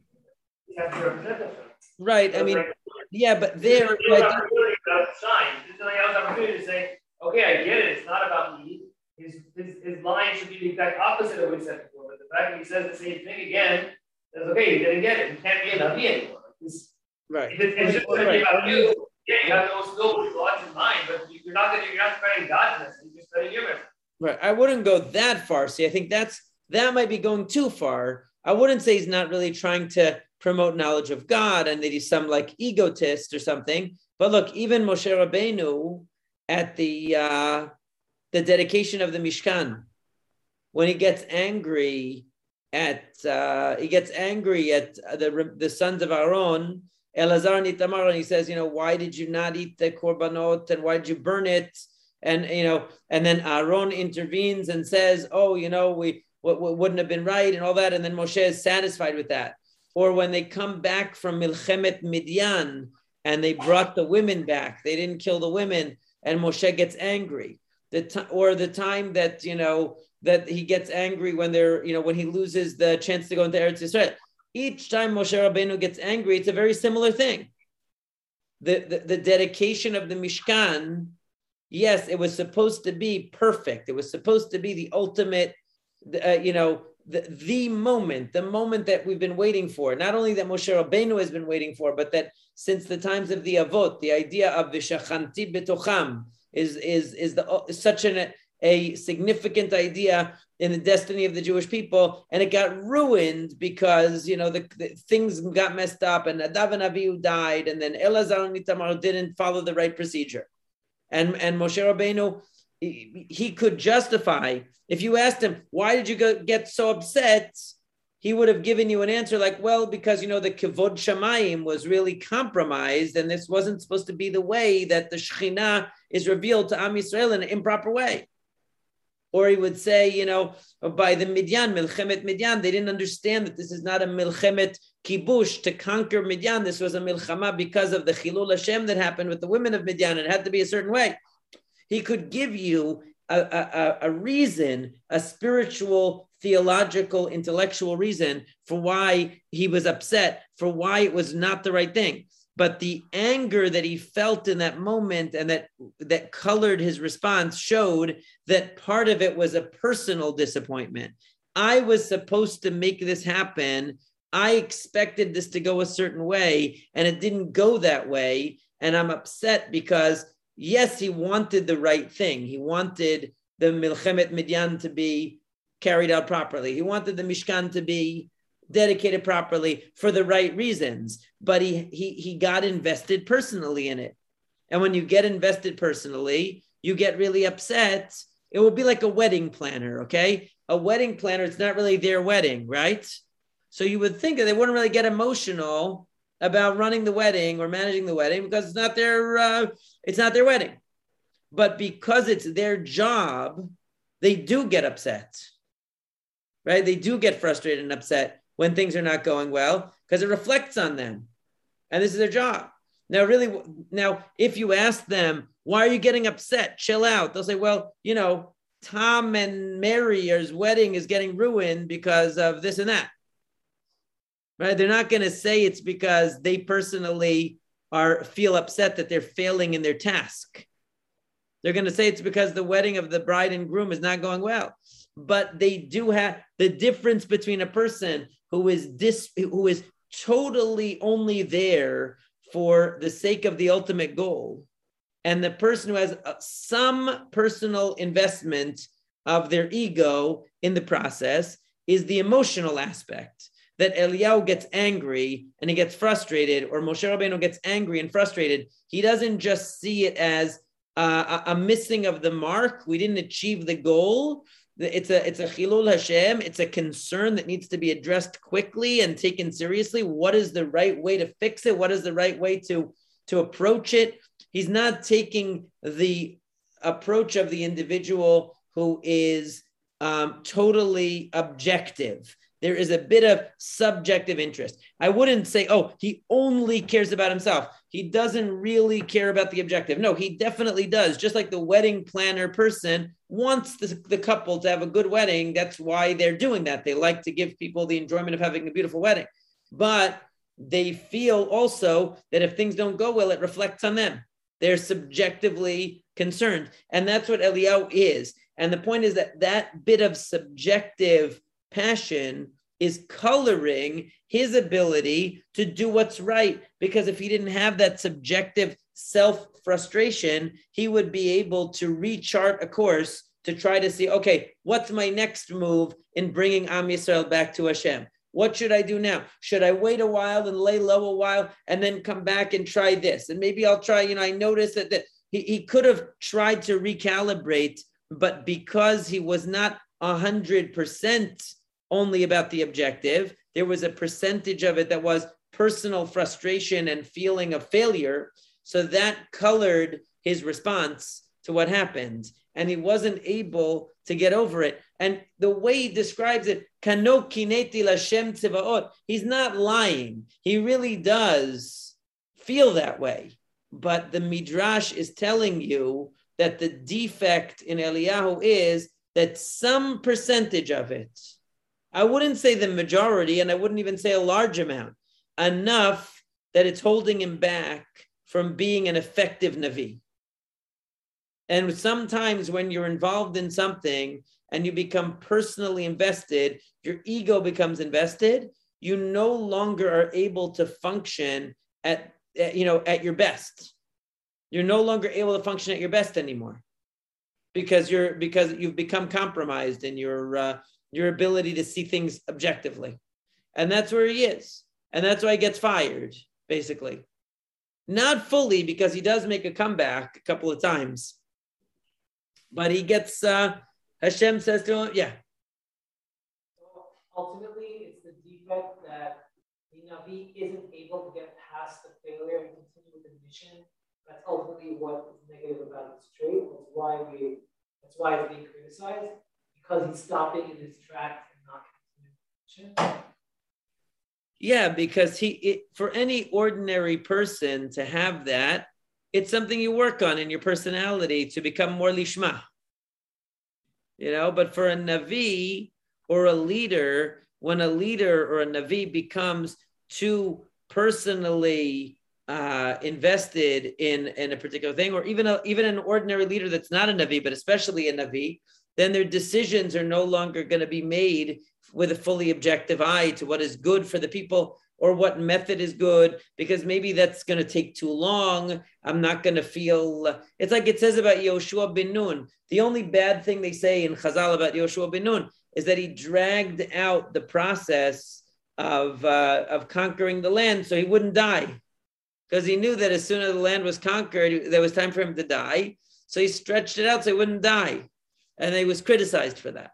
He has to represent Hashem. Right. I mean, yeah, but there. Like, shine. This is like I was opportunity to say, okay, I get it. It's not about me. His, his, his line should be the exact opposite of what he said before. But the fact that he says the same thing again, says, okay, he didn't get it. He can't be a Navi anymore. It's, right. It's, just right. about you, yeah, you have those noble thoughts in mind, but you're not you're not spreading God's message, you're spreading your message. Right. I wouldn't go that far. See, I think that's that might be going too far. I wouldn't say he's not really trying to promote knowledge of God and that he's some like egotist or something. But look, even Moshe Rabbeinu at the uh, the dedication of the Mishkan. When he gets angry at, uh, he gets angry at the, the sons of Aaron, Elazar and Itamar, and he says, you know, why did you not eat the korbanot and why did you burn it? And, you know, and then Aaron intervenes and says, oh, you know, we, what, what wouldn't have been right and all that. And then Moshe is satisfied with that. Or when they come back from Milchemet Midian and they brought the women back, they didn't kill the women, and Moshe gets angry the t- or the time that you know that he gets angry when they're you know when he loses the chance to go into Eretz Yisrael. Each time Moshe Rabbeinu gets angry, it's a very similar thing. The, the, the dedication of the Mishkan, yes, it was supposed to be perfect. It was supposed to be the ultimate, uh, you know, the, the moment, the moment that we've been waiting for. Not only that Moshe Rabbeinu has been waiting for, but that since the times of the Avot, the idea of Vishachanti betocham, is is is the is such an a significant idea in the destiny of the Jewish people, and it got ruined because you know the, the things got messed up, and Nadav and Avihu died, and then Elazar and Itamar didn't follow the right procedure, and and Moshe Rabbeinu he, he could justify if you asked him why did you go, get so upset he would have given you an answer like, well, because you know the kivod shamayim was really compromised, and this wasn't supposed to be the way that the Shekhinah is revealed to Am Yisrael in an improper way. Or he would say, you know, by the Midyan, Milchemet Midyan, they didn't understand that this is not a Milchemet Kibush to conquer Midyan. This was a Milchama because of the Chilul Hashem that happened with the women of Midyan. It had to be a certain way. He could give you a, a, a reason, a spiritual theological, intellectual reason for why he was upset, for why it was not the right thing. But the anger that he felt in that moment and that that colored his response showed that part of it was a personal disappointment. I was supposed to make this happen. I expected this to go a certain way, and it didn't go that way. And I'm upset because, yes, he wanted the right thing. He wanted the Milchemet Midyan to be carried out properly. He wanted the Mishkan to be dedicated properly for the right reasons, but he he he got invested personally in it. And when you get invested personally, you get really upset it will be like a wedding planner, okay? A wedding planner, it's not really their wedding, right? So you would think that they wouldn't really get emotional about running the wedding or managing the wedding because it's not their uh, it's not their wedding. But because it's their job, they do get upset. Right? They do get frustrated and upset when things are not going well because it reflects on them. And this is their job. Now, really, now, if you ask them, why are you getting upset? Chill out. They'll say, well, you know, Tom and Mary's wedding is getting ruined because of this and that. Right? They're not going to say it's because they personally are feel upset that they're failing in their task. They're going to say it's because the wedding of the bride and groom is not going well. But they do have the difference between a person who is dis, who is totally only there for the sake of the ultimate goal and the person who has uh, some personal investment of their ego in the process is the emotional aspect that Eliyahu gets angry and he gets frustrated, or Moshe Rabbeinu gets angry and frustrated. He doesn't just see it as uh, a, a missing of the mark. We didn't achieve the goal. It's a it's a chilul Hashem. It's a concern that needs to be addressed quickly and taken seriously. What is the right way to fix it? What is the right way to to approach it? He's not taking the approach of the individual who is um, totally objective. There is a bit of subjective interest. I wouldn't say, oh, he only cares about himself. He doesn't really care about the objective. No, he definitely does. Just like the wedding planner person wants the, the couple to have a good wedding. That's why they're doing that. They like to give people the enjoyment of having a beautiful wedding. But they feel also that if things don't go well, it reflects on them. They're subjectively concerned. And that's what Eliyahu is. And the point is that that bit of subjective passion is coloring his ability to do what's right. Because if he didn't have that subjective self frustration, he would be able to rechart a course to try to see, okay, what's my next move in bringing Am Yisrael back to Hashem? What should I do now? Should I wait a while and lay low a while and then come back and try this? And maybe I'll try, you know, I noticed that, he, he could have tried to recalibrate, but because he was not 100% only about the objective, there was a percentage of it that was personal frustration and feeling of failure. So that colored his response to what happened. And he wasn't able to get over it. And the way he describes it, he's not lying. He really does feel that way. But the midrash is telling you that the defect in Eliyahu is that some percentage of it, I wouldn't say the majority, and I wouldn't even say a large amount, enough that it's holding him back from being an effective Navi. And sometimes when you're involved in something and you become personally invested, your ego becomes invested, you no longer are able to function at, at you know at your best. You're no longer able to function at your best anymore because you're because you've become compromised in your uh, your ability to see things objectively, and that's where he is, and that's why he gets fired basically, not fully because he does make a comeback a couple of times, but he gets uh, Hashem says to him, yeah. So ultimately, it's the defect that the Navi isn't able to get past the failure and continue with the mission. That's ultimately what is negative about this trait. That's why we. That's why it's being criticized because he's stopping in his tracks and not continuing. Yeah, because he it, for any ordinary person to have that, it's something you work on in your personality to become more lishma you know, but for a Navi or a leader, when a leader or a Navi becomes too personally uh, invested in, in a particular thing, or even a, even an ordinary leader that's not a Navi, but especially a Navi, then their decisions are no longer going to be made with a fully objective eye to what is good for the people or what method is good because maybe that's going to take too long. I'm not going to feel. It's like it says about Yoshua bin Nun. The only bad thing they say in Chazal about Yoshua bin Nun is that he dragged out the process of uh, of conquering the land so he wouldn't die because he knew that as soon as the land was conquered, there was time for him to die. So he stretched it out so he wouldn't die. And he was criticized for that,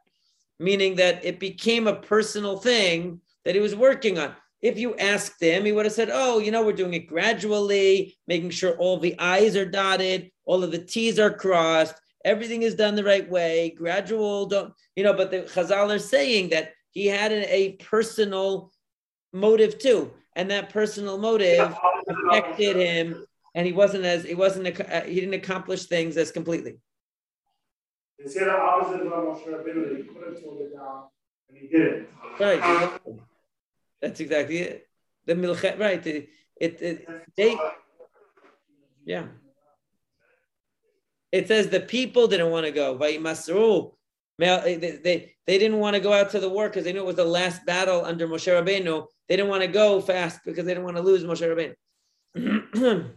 meaning that it became a personal thing that he was working on. If you asked him, he would have said, Oh, you know, we're doing it gradually, making sure all the I's are dotted, all of the T's are crossed, everything is done the right way, gradual, don't, you know, but the Chazal are saying that he had an, a personal motive too. And that personal motive affected him, and he wasn't as, he wasn't, he didn't accomplish things as completely. They say the opposite about Moshe Rabbeinu, he could have told it down, and he didn't. Right. That's exactly it. The milchet, right? It, it, it, they, yeah. It says the people didn't want to go. Vayimasru. They, they, they didn't want to go out to the war because they knew it was the last battle under Moshe Rabbeinu. They didn't want to go fast because they didn't want to lose Moshe Rabbeinu.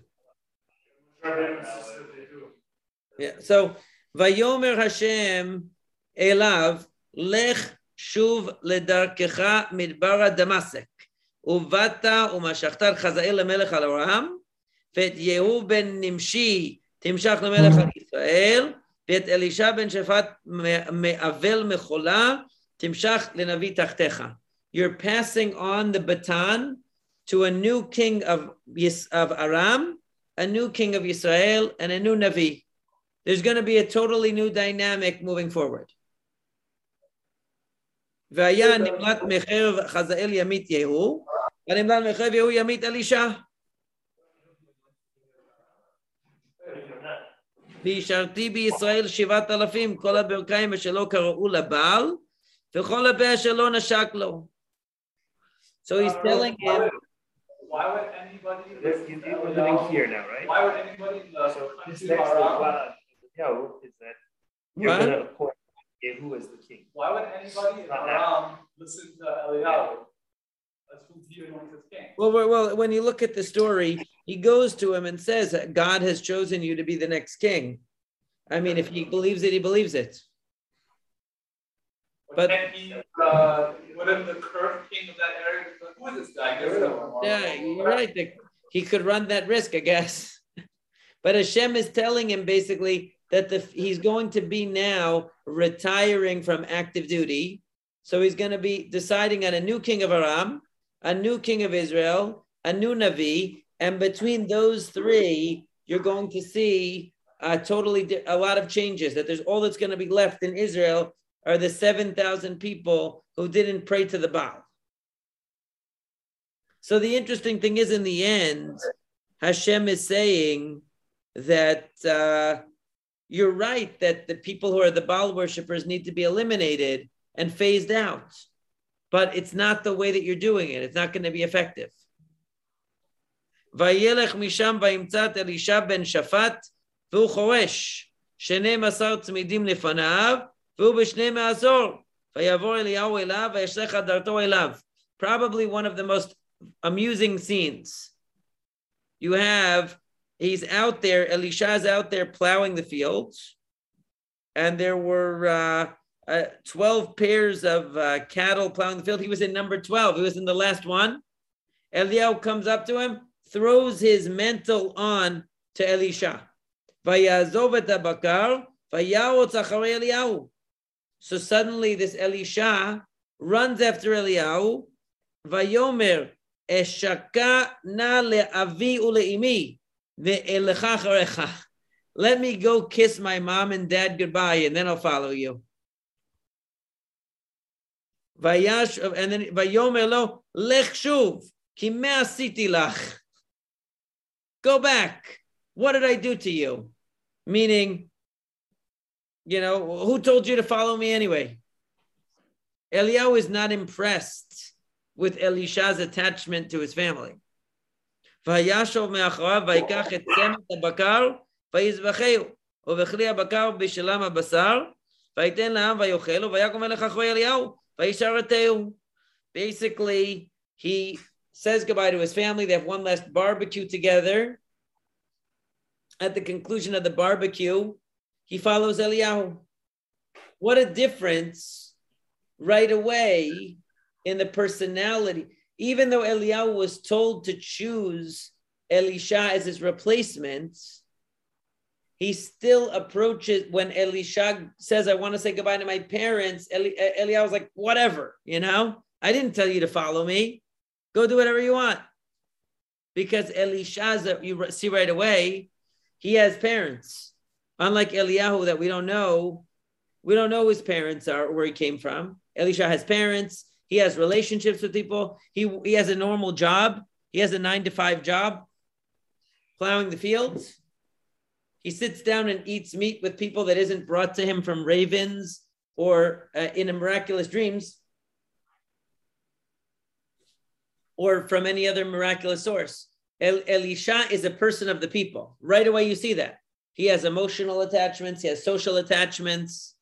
[CLEARS THROAT] yeah. So ויאמר השם אליו, לך שוב לדרכך מדברה דמשק, ובאת ומשכת את חזאל למלך על ארם, ואת יהוא בן נמשי תמשך למלך על ישראל, ואת אלישע בן שפט מאבל מחולה תמשך לנביא תחתיך. You're passing on the baton to a new king of, of Aram, a new king of Israel, and a new Navi There's going to be a totally new dynamic moving forward. והיה נמלט מחרב חזאל ימית יהוא, ונמלט מחרב יהוא ימית אלישע. והשארתי בישראל שבעת אלפים, כל הברכיים אשר לא קראו לבעל, וכל הפה אשר לא נשק לו. So he's telling him, Why would anybody? This, you, we're living here now, right? Why would anybody in the So this country next around- one, no, is that you're going to appoint Yehu as the king. Why would anybody in Not now. Aram listen to Eliyahu? That's who he anoints as well, well, well, when you look at the story, he goes to him and says, God has chosen you to be the next king. I mean, if he believes it, he believes it. But But- then he, uh, wouldn't the current king of that area, be like, who is this guy? Get rid him. Yeah, you're right. that He could run that risk, I guess. [LAUGHS] But Hashem is telling him basically that the he's going to be now retiring from active duty. So he's going to be deciding on a new king of Aram, a new king of Israel, a new Navi, and between those three, you're going to see a totally di- a lot of changes. That there's all that's going to be left in Israel are the seven thousand people who didn't pray to the Baal. So the interesting thing is, in the end, Hashem is saying that uh, you're right that the people who are the Baal worshippers need to be eliminated and phased out, but it's not the way that you're doing it. It's not going to be effective. וילך משם וימצא את אלישע בן שפט והוא חורש, שנים עשר צמידים לפניו והוא בשני מעזור. ויעבור אליהו אליו וישלח הדרתו אליו. Probably one of the most amusing scenes. You have, he's out there, Elisha's out there plowing the fields, and there were uh, uh, 12 pairs of uh, cattle plowing the field. He was in number 12, he was in the last one. Eliyahu comes up to him, throws his mantle on to Elisha. So suddenly this Elisha runs after Eliyahu. Vayomer eshaka na le'avi. Let me go kiss my mom and dad goodbye, and then I'll follow you. Vayash, and then Vayomer lo, lech shuv, ki lach. Go back. What did I do to you? Meaning, you know, who told you to follow me anyway? Eliyahu is not impressed with Elisha's attachment to his family. וישוב מאחוריו ויקח את צמד הבקר ויזבחהו, ובכלי הבקר בשלם הבשר, ויתן לעם ויאכלו, ויקום מלך אחרי אליהו, וישרתהו. Basically, he says goodbye to his family. They have one last barbecue together. At the conclusion of the barbecue, he follows Eliyahu. What a difference right away in the personality. Even though Eliyahu was told to choose Elisha as his replacement, he still approaches when Elisha says, I want to say goodbye to my parents. Eli, Eliyahu was like, whatever, you know, I didn't tell you to follow me. Go do whatever you want. Because Elisha, you see right away, he has parents. Unlike Eliyahu, that we don't know, we don't know his parents are, or where he came from. Elisha has parents. He has relationships with people. He, he has a normal job. He has a nine to five job, plowing the fields. He sits down and eats meat with people that isn't brought to him from ravens or uh, in a miraculous dreams or from any other miraculous source. El- Elisha is a person of the people. Right away, you see that. He has emotional attachments, he has social attachments.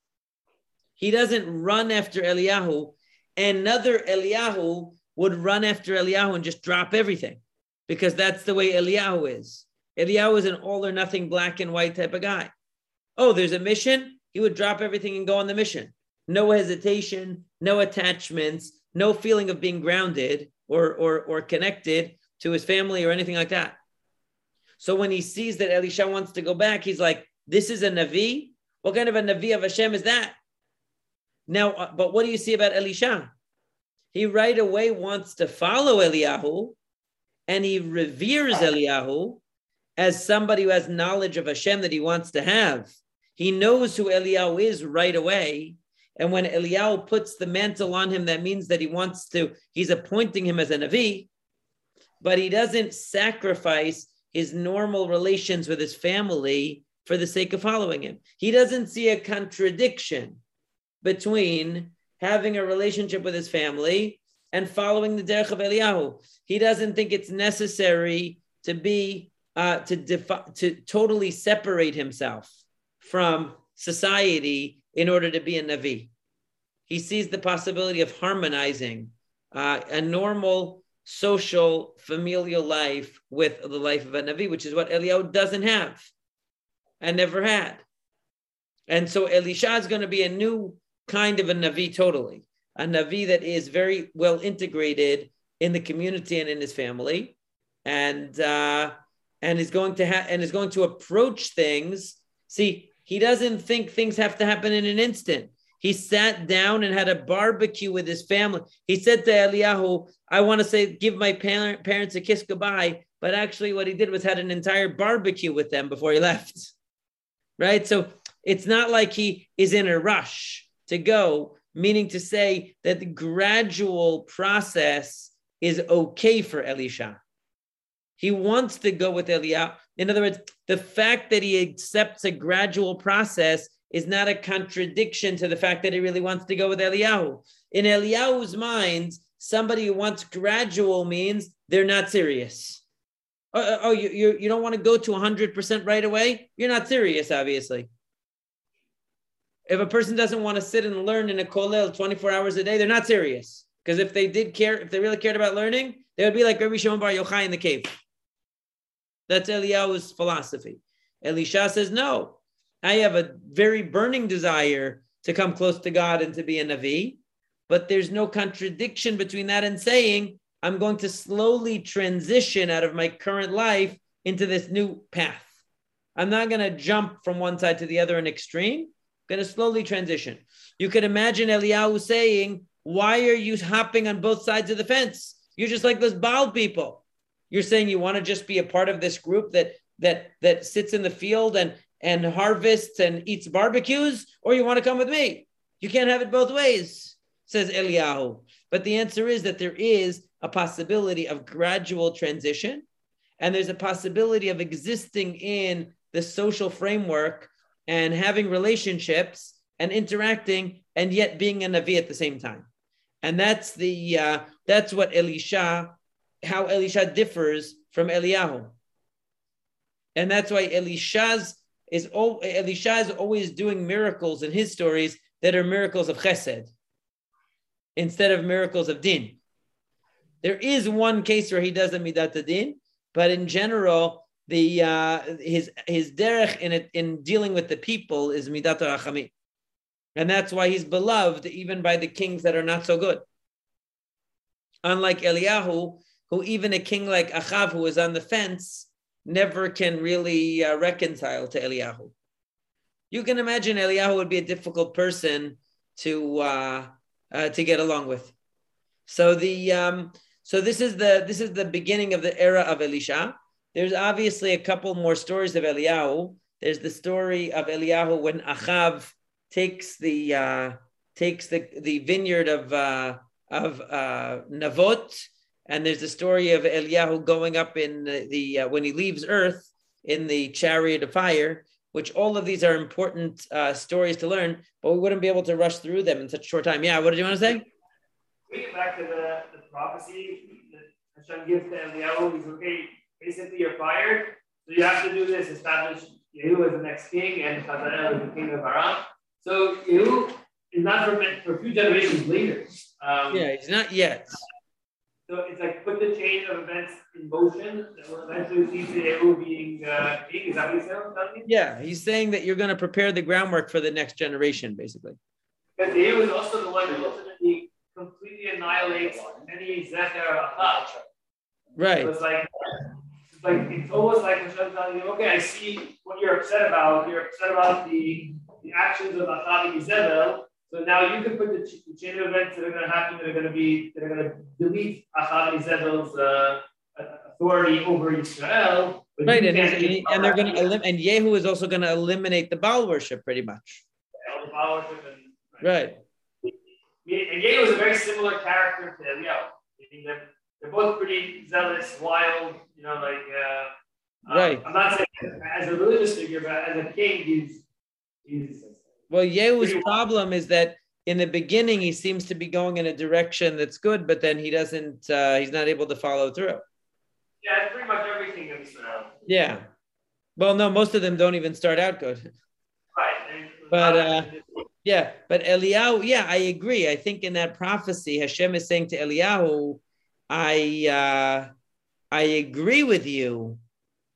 He doesn't run after Eliyahu. Another Eliyahu would run after Eliyahu and just drop everything because that's the way Eliyahu is. Eliyahu is an all or nothing black and white type of guy. Oh, there's a mission. He would drop everything and go on the mission. No hesitation, no attachments, no feeling of being grounded or, or, or connected to his family or anything like that. So when he sees that Elisha wants to go back, he's like, This is a Navi? What kind of a Navi of Hashem is that? Now, uh, but what do you see about Elisha? He right away wants to follow Eliyahu and he reveres Eliyahu as somebody who has knowledge of Hashem that he wants to have. He knows who Eliyahu is right away. And when Eliyahu puts the mantle on him, that means that he wants to, he's appointing him as a Navi, but he doesn't sacrifice his normal relations with his family for the sake of following him. He doesn't see a contradiction between having a relationship with his family and following the derech of Eliyahu. He doesn't think it's necessary to be uh, to defi- to totally separate himself from society in order to be a navi. He sees the possibility of harmonizing uh, a normal social familial life with the life of a navi, which is what Eliyahu doesn't have and never had. And so Elisha is going to be a new kind of a navi totally, a navi that is very well integrated in the community and in his family, and uh, and is going to have and is going to approach things. See, he doesn't think things have to happen in an instant. He sat down and had a barbecue with his family. He said to Eliyahu, I want to say, give my parent, parents a kiss goodbye. But actually, what he did was had an entire barbecue with them before he left. [LAUGHS] Right? So it's not like he is in a rush to go, meaning to say that the gradual process is okay for Elisha. He wants to go with Eliyahu. In other words, the fact that he accepts a gradual process is not a contradiction to the fact that he really wants to go with Eliyahu. In Eliyahu's mind, somebody who wants gradual means they're not serious. Oh, oh, oh you, you, you don't want to go to 100% right away? You're not serious, obviously. If a person doesn't want to sit and learn in a kollel 24 hours a day, they're not serious. Because if they did care, if they really cared about learning, they would be like Rabbi Shimon Bar Yochai in the cave. That's Eliyahu's philosophy. Elisha says, no, I have a very burning desire to come close to God and to be a Navi, but there's no contradiction between that and saying, I'm going to slowly transition out of my current life into this new path. I'm not going to jump from one side to the other in extreme. Going to slowly transition. You can imagine Eliyahu saying, Why are you hopping on both sides of the fence? You're just like those Baal people. You're saying you want to just be a part of this group that that that sits in the field and and harvests and eats barbecues, or you want to come with me? You can't have it both ways, says Eliyahu. But the answer is that there is a possibility of gradual transition, and there's a possibility of existing in the social framework and having relationships and interacting, and yet being a navi at the same time. And that's the uh, that's what Elisha how Elisha differs from Eliyahu. And that's why Elisha's is all Elisha is always doing miracles in his stories that are miracles of chesed instead of miracles of din. There is one case where he does a midat din, but in general, the uh, his his derech in it in dealing with the people is midat rachamim, and that's why he's beloved even by the kings that are not so good. Unlike Eliyahu, who even a king like Achav, who is on the fence, never can really uh, reconcile to Eliyahu. You can imagine Eliyahu would be a difficult person to uh, uh, to get along with. So the um, so this is the this is the beginning of the era of Elisha. There's obviously a couple more stories of Eliyahu. There's the story of Eliyahu when Achav takes the uh, takes the the vineyard of uh, of uh, Navot, and there's the story of Eliyahu going up in the, the uh, when he leaves Earth in the chariot of fire. Which all of these are important uh, stories to learn, but we wouldn't be able to rush through them in such a short time. Yeah, what did you want to say? We get back to the, the prophecy that Hashem gives to Eliyahu. He's okay. Basically, you're fired, so you have to do this. Establish Yehu as the next king and Hazael as the king of Aram. So Yehu is not for, for a few generations later. Um, Yeah, he's not yet. So it's like put the chain of events in motion that will eventually lead to Yehu being uh, king. Is that what saying? Yeah, he's saying that you're going to prepare the groundwork for the next generation, basically. Because Yehu is also the one who ultimately completely annihilates any Zecher. Right. So it's like, it's like it's almost like Hashem telling you, okay, I see what you're upset about. You're upset about the, the actions of Achav and Izebel. So now you can put the, ch- the chain of events that are going to happen that are going to be that are going to delete Achav and Izebel's uh, authority over Israel. Right, and, get and they're going to elim- and Yehu is also going to eliminate the Baal worship pretty much. all the power to them. Right. And Yehu was a very similar character to Eliyahu. Meaning that they're both pretty zealous, wild, you know, like. Uh, uh, Right. I'm not saying as a religious figure, but as a king, he's he's. Well, Yehu's problem is that in the beginning he seems to be going in a direction that's good, but then he doesn't. Uh, he's not able to follow through. Yeah, it's pretty much everything in Israel. Yeah. Well, no, most of them don't even start out good. Right. But, uh, Yeah, but Eliyahu, yeah, I agree. I think in that prophecy, Hashem is saying to Eliyahu, I uh, I agree with you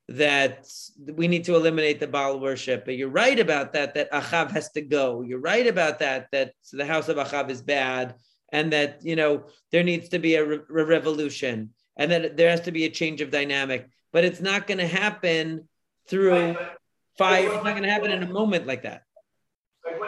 that we need to eliminate the Baal worship. But you're right about that, that Achav has to go. You're right about that, that the house of Achav is bad, and that you know there needs to be a, re- a revolution, and that there has to be a change of dynamic. But it's not going to happen through fire. It's not going to happen in a moment like that.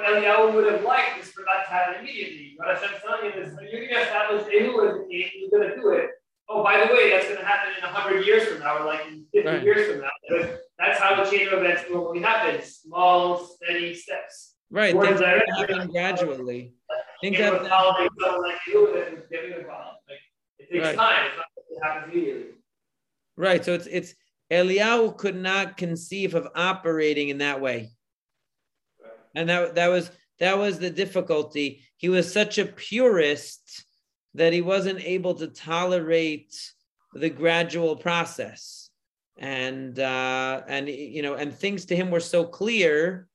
Eliyahu would have liked is for that to happen immediately. What Hashem's telling you is you're going to establish Yehu as the king, you're going to do it. Oh, by the way, that's going to happen in 100 years from now, or like in 50 Right. years from now. But that's how the chain of events normally happens small, steady steps. Right, things happen gradually. Things King have was someone like Yehu that was giving a problem. Like, it takes Right. time. It's not that happens immediately. right. So it's it's Eliyahu could not conceive of operating in that way, and that that was that was the difficulty. He was such a purist that he wasn't able to tolerate the gradual process, and uh, and you know, and things to him were so clear.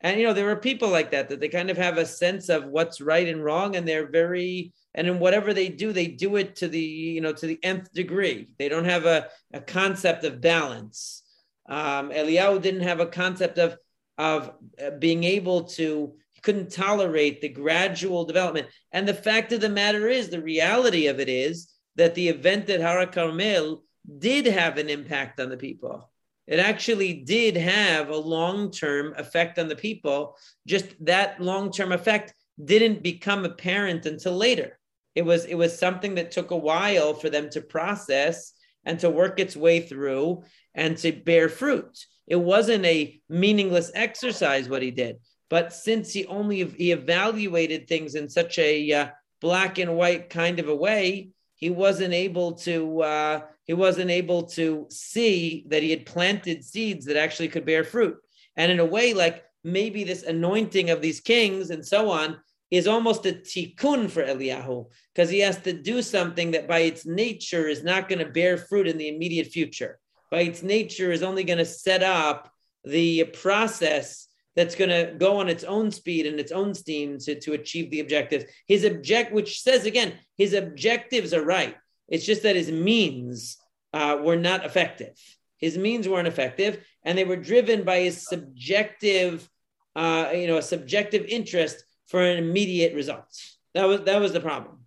And you know, there are people like that that they kind of have a sense of what's right and wrong, and they're very and in whatever they do, they do it to the you know to the nth degree. They don't have a, a concept of balance. Um, Eliyahu didn't have a concept of of uh, being able to couldn't tolerate the gradual development. And the fact of the matter is, the reality of it is that the event at Har HaKarmel did have an impact on the people. It actually did have a long term effect on the people. Just that long term effect didn't become apparent until later. It was it was something that took a while for them to process and to work its way through and to bear fruit. It wasn't a meaningless exercise what he did, but since he only he evaluated things in such a uh, black and white kind of a way, he wasn't able to uh, he wasn't able to see that he had planted seeds that actually could bear fruit. And in a way, like maybe this anointing of these kings and so on is almost a tikkun for Eliyahu because he has to do something that by its nature is not going to bear fruit in the immediate future. By its nature is only going to set up the process that's going to go on its own speed and its own steam to, to achieve the objectives. His object, which says again, his objectives are right. It's just that his means uh, were not effective. His means weren't effective, and they were driven by his subjective, uh, you know, a subjective interest for an immediate result. That was that was the problem.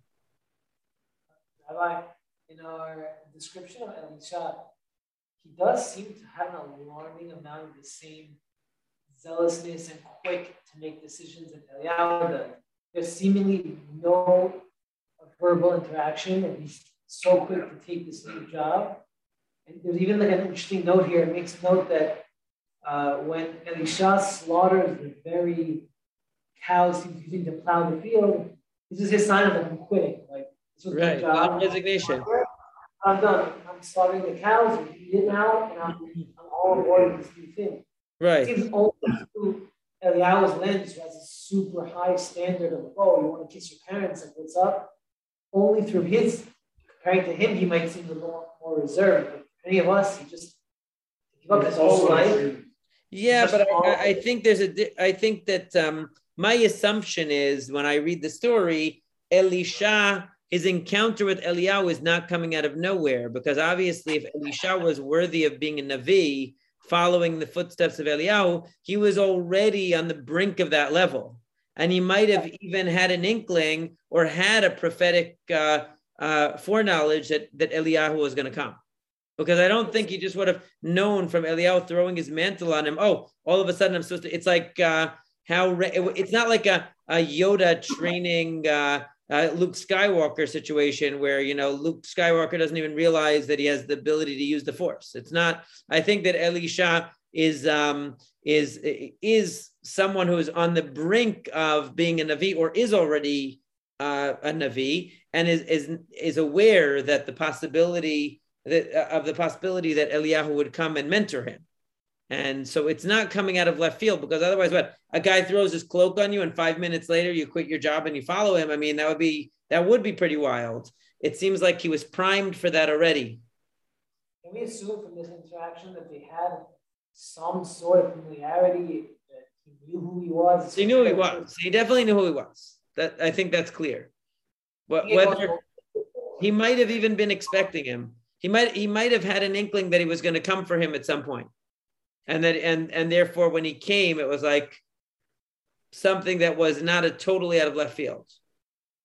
Rabbi, in our description of Elisha, he does seem to have an alarming amount of the same zealousness and quick to make decisions that Eliyahu does. There's seemingly no verbal interaction, and he's so quick to take this new job. And there's even like an interesting note here. It makes note that uh, when Elisha slaughters the very cows he's using to plow the field, this is his sign of like, I'm quitting. Like this was Right, job. resignation. I'm done. I'm slaughtering the cows. We eat it now, and I'm, I'm all aboard this new thing. It Right. seems only through Eliyahu's lens, who has a super high standard of, oh, you want to kiss your parents, like what's up? Only through his, comparing to him, he might seem a little more, more reserved. But any of us, he just give up his whole life. Yeah, but I- I, I think there's a. I think that um, my assumption is when I read the story, Elisha, his encounter with Eliyahu is not coming out of nowhere because obviously, if Elisha was worthy of being a navi, following the footsteps of Eliyahu, he was already on the brink of that level, and he might have even had an inkling or had a prophetic uh, uh, foreknowledge that that Eliyahu was going to come because I don't think he just would have known from Eliyahu throwing his mantle on him. Oh, all of a sudden I'm supposed to. It's like uh, how re- it- it's not like a, a Yoda training uh, Luke Skywalker situation where you know Luke Skywalker doesn't even realize that he has the ability to use the Force. It's not. I think that Elisha is um, is is someone who is on the brink of being a navi or is already uh, a navi and is is is aware that the possibility that uh, of the possibility that Eliyahu would come and mentor him. And so it's not coming out of left field because otherwise, what a guy throws his cloak on you, and five minutes later you quit your job and you follow him. I mean, that would be that would be pretty wild. It seems like he was primed for that already. Can we assume from this interaction that they had some sort of familiarity, that he knew who he was? So he knew who he was. He definitely knew who he was. That I think that's clear. But whether he might have even been expecting him, he might he might have had an inkling that he was going to come for him at some point, and that and and therefore when he came, it was like something that was not a totally out of left field.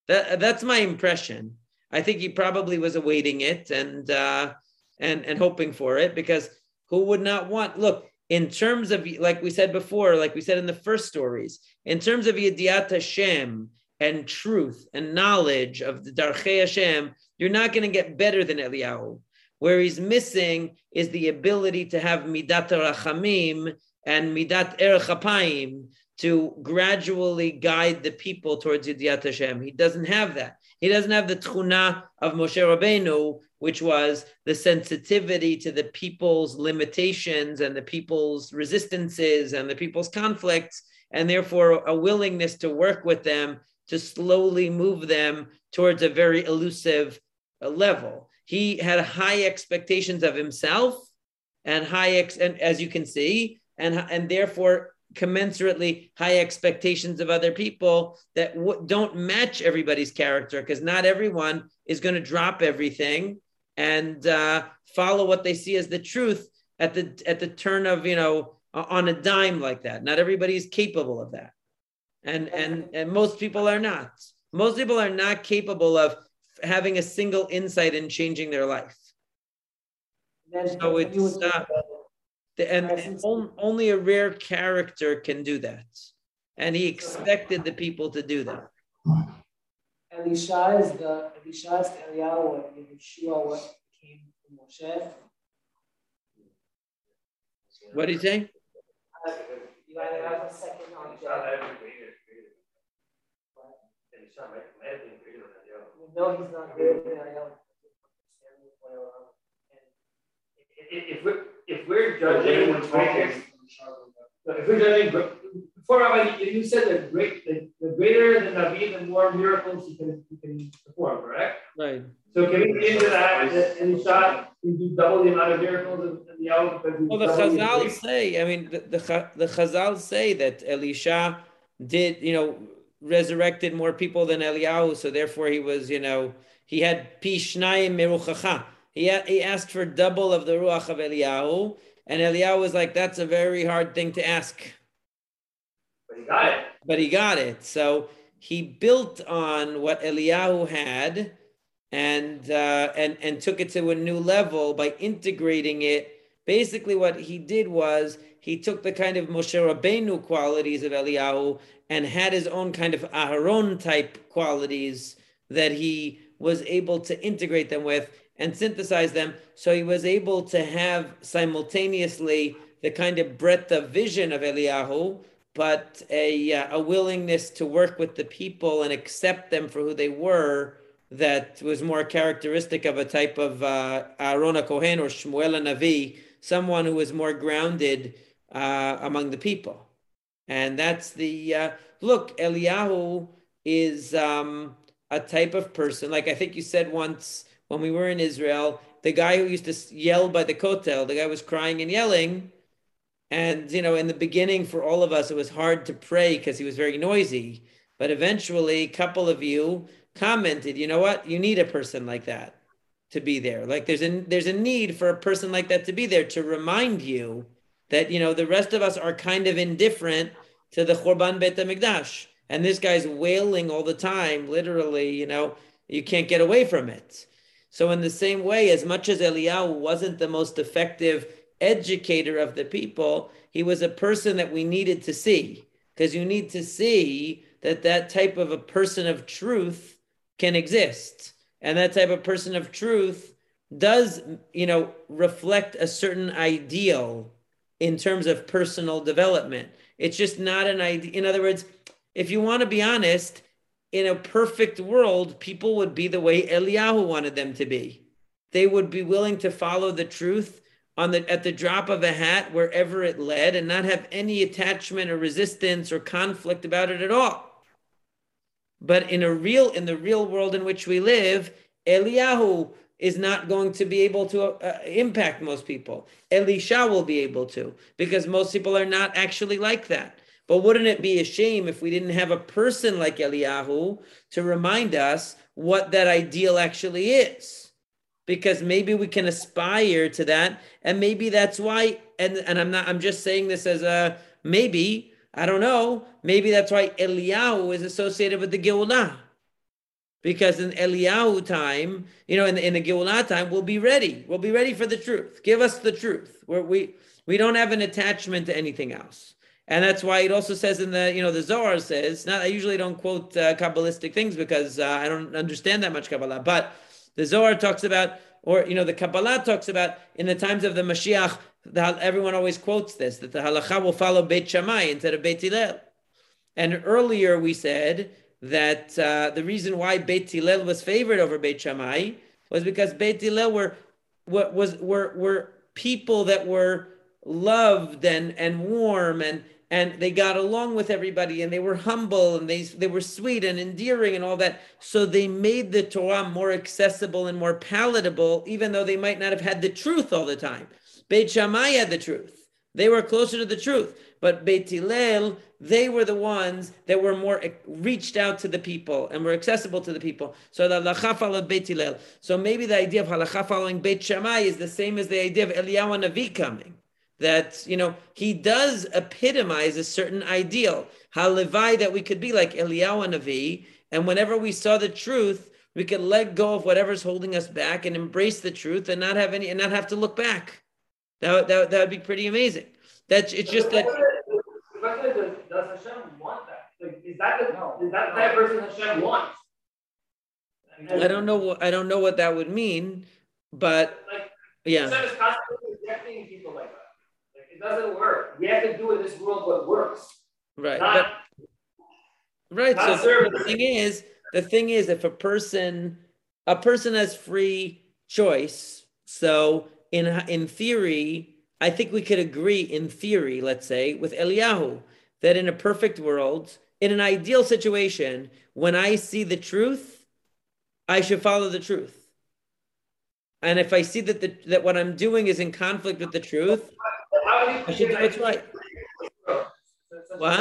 That that's my impression. I think he probably was awaiting it and uh, and and hoping for it because who would not want? Look, in terms of like we said before, like we said in the first stories, in terms of Yediat Hashem and truth and knowledge of the Darchei Hashem, you're not going to get better than Eliyahu. Where he's missing is the ability to have midat rachamim and midat erech apayim to gradually guide the people towards Yediat Hashem. He doesn't have that. He doesn't have the tchuna of Moshe Rabbeinu, which was the sensitivity to the people's limitations and the people's resistances and the people's conflicts, and therefore a willingness to work with them to slowly move them towards a very elusive level. He had high expectations of himself and high ex, and as you can see, and and therefore commensurately high expectations of other people that w- don't match everybody's character because not everyone is going to drop everything and uh, follow what they see as the truth at the at the turn of you know on a dime like that. Not everybody is capable of that and and and most people are not most people are not capable of having a single insight and changing their life. And So it's, uh, and, and only a rare character can do that. And he expected the people to do that. Elisha is the Elisha is the Eliyahu and Yehoshua what came from Moshe. what do you say? Uh, You either have a second on It's know he's not greater than Eliyahu. If, if- if we're, if we're Later judging we're talking. if we're judging, before Rabbi, you you said that great, the, the greater the Navi, the more miracles he can, he can perform, correct? right So can we get into that, that Elisha can do double the amount of miracles in, in the hour well the chazal say i mean the, the the chazal say that elisha did you know resurrected more people than eliyahu so therefore he was you know he had pi shnayim meruchacha he, had, he asked for double of the ruach of eliyahu and eliyahu was like that's a very hard thing to ask But he got it. but he got it. So he built on what Eliyahu had, and uh, and and took it to a new level by integrating it basically what he did was he took the kind of Moshe Rabbeinu qualities of Eliyahu and had his own kind of Aharon type qualities that he was able to integrate them with and synthesize them. So he was able to have simultaneously the kind of breadth of vision of Eliyahu, but a, uh, a willingness to work with the people and accept them for who they were that was more characteristic of a type of uh, Aaron Kohen or Shmuel Navi, someone who was more grounded uh, among the people. And that's the uh, look, Eliyahu is um, a type of person, like I think you said once when we were in Israel, the guy who used to yell by the kotel, the guy was crying and yelling. And, you know, in the beginning for all of us, it was hard to pray because he was very noisy. But eventually, a couple of you commented, you know what? You need a person like that to be there. Like there's a there's a need for a person like that to be there to remind you that you know the rest of us are kind of indifferent to the Churban Beit Hamikdash, and this guy's wailing all the time. Literally, you know, you can't get away from it. So in the same way, as much as Eliyahu wasn't the most effective educator of the people, he was a person that we needed to see because you need to see that that type of a person of truth can exist. And that type of person of truth does, you know, reflect a certain ideal in terms of personal development. It's just not an idea. In other words, if you want to be honest, in a perfect world, people would be the way Eliyahu wanted them to be. They would be willing to follow the truth on the at the drop of a hat wherever it led and not have any attachment or resistance or conflict about it at all. But in a real, in the real world in which we live, Eliyahu is not going to be able to uh, impact most people. Elisha will be able to, because most people are not actually like that. But wouldn't it be a shame if we didn't have a person like Eliyahu to remind us what that ideal actually is? Because maybe we can aspire to that, and maybe that's why. And and I'm not. I'm just saying this as a maybe I don't know. Maybe that's why Eliyahu is associated with the Geulah. Because in Eliyahu time, you know, in the, in the Geulah time, we'll be ready. We'll be ready for the truth. Give us the truth. Where we we don't have an attachment to anything else. And that's why it also says in the, you know, the Zohar says, not, I usually don't quote uh, Kabbalistic things because uh, I don't understand that much Kabbalah, but the Zohar talks about, or, you know, the Kabbalah talks about in the times of the Mashiach, the, everyone always quotes this that the halacha will follow Beit Shammai instead of Beit Hillel. And earlier we said that uh, the reason why Beit Hillel was favored over Beit Shammai was because Beit Hillel were, were was were were people that were loved and and warm and and they got along with everybody and they were humble and they they were sweet and endearing and all that so they made the torah more accessible and more palatable even though they might not have had the truth all the time Beit Shammai had the truth. They were closer to the truth. But Beit Hillel, they were the ones that were more reached out to the people and were accessible to the people. So the halacha followed Beit Hillel. So maybe the idea of halacha following Beit Shammai is the same as the idea of Eliyahu Navi coming. That you know he does epitomize a certain ideal, halevai that we could be like Eliyahu Navi, and whenever we saw the truth, we could let go of whatever's holding us back and embrace the truth and not have any and not have to look back. That that that would be pretty amazing. That's it's just that. The question is, does Hashem want that? Like, is that the, no. is that the type of person Hashem wants? I don't know what I don't know what that would mean, but like, yeah. Hashem is constantly rejecting people like that. Like it doesn't work. We have to do in this world what works. Right. Not, but, right. Not so the thing is, the thing is, if a person, a person has free choice, so in in theory, I think we could agree in theory, let's say, with Eliyahu, that in a perfect world, in an ideal situation, when I see the truth, I should follow the truth. And if I see that the, that what I'm doing is in conflict with the truth, I should do what's right. What?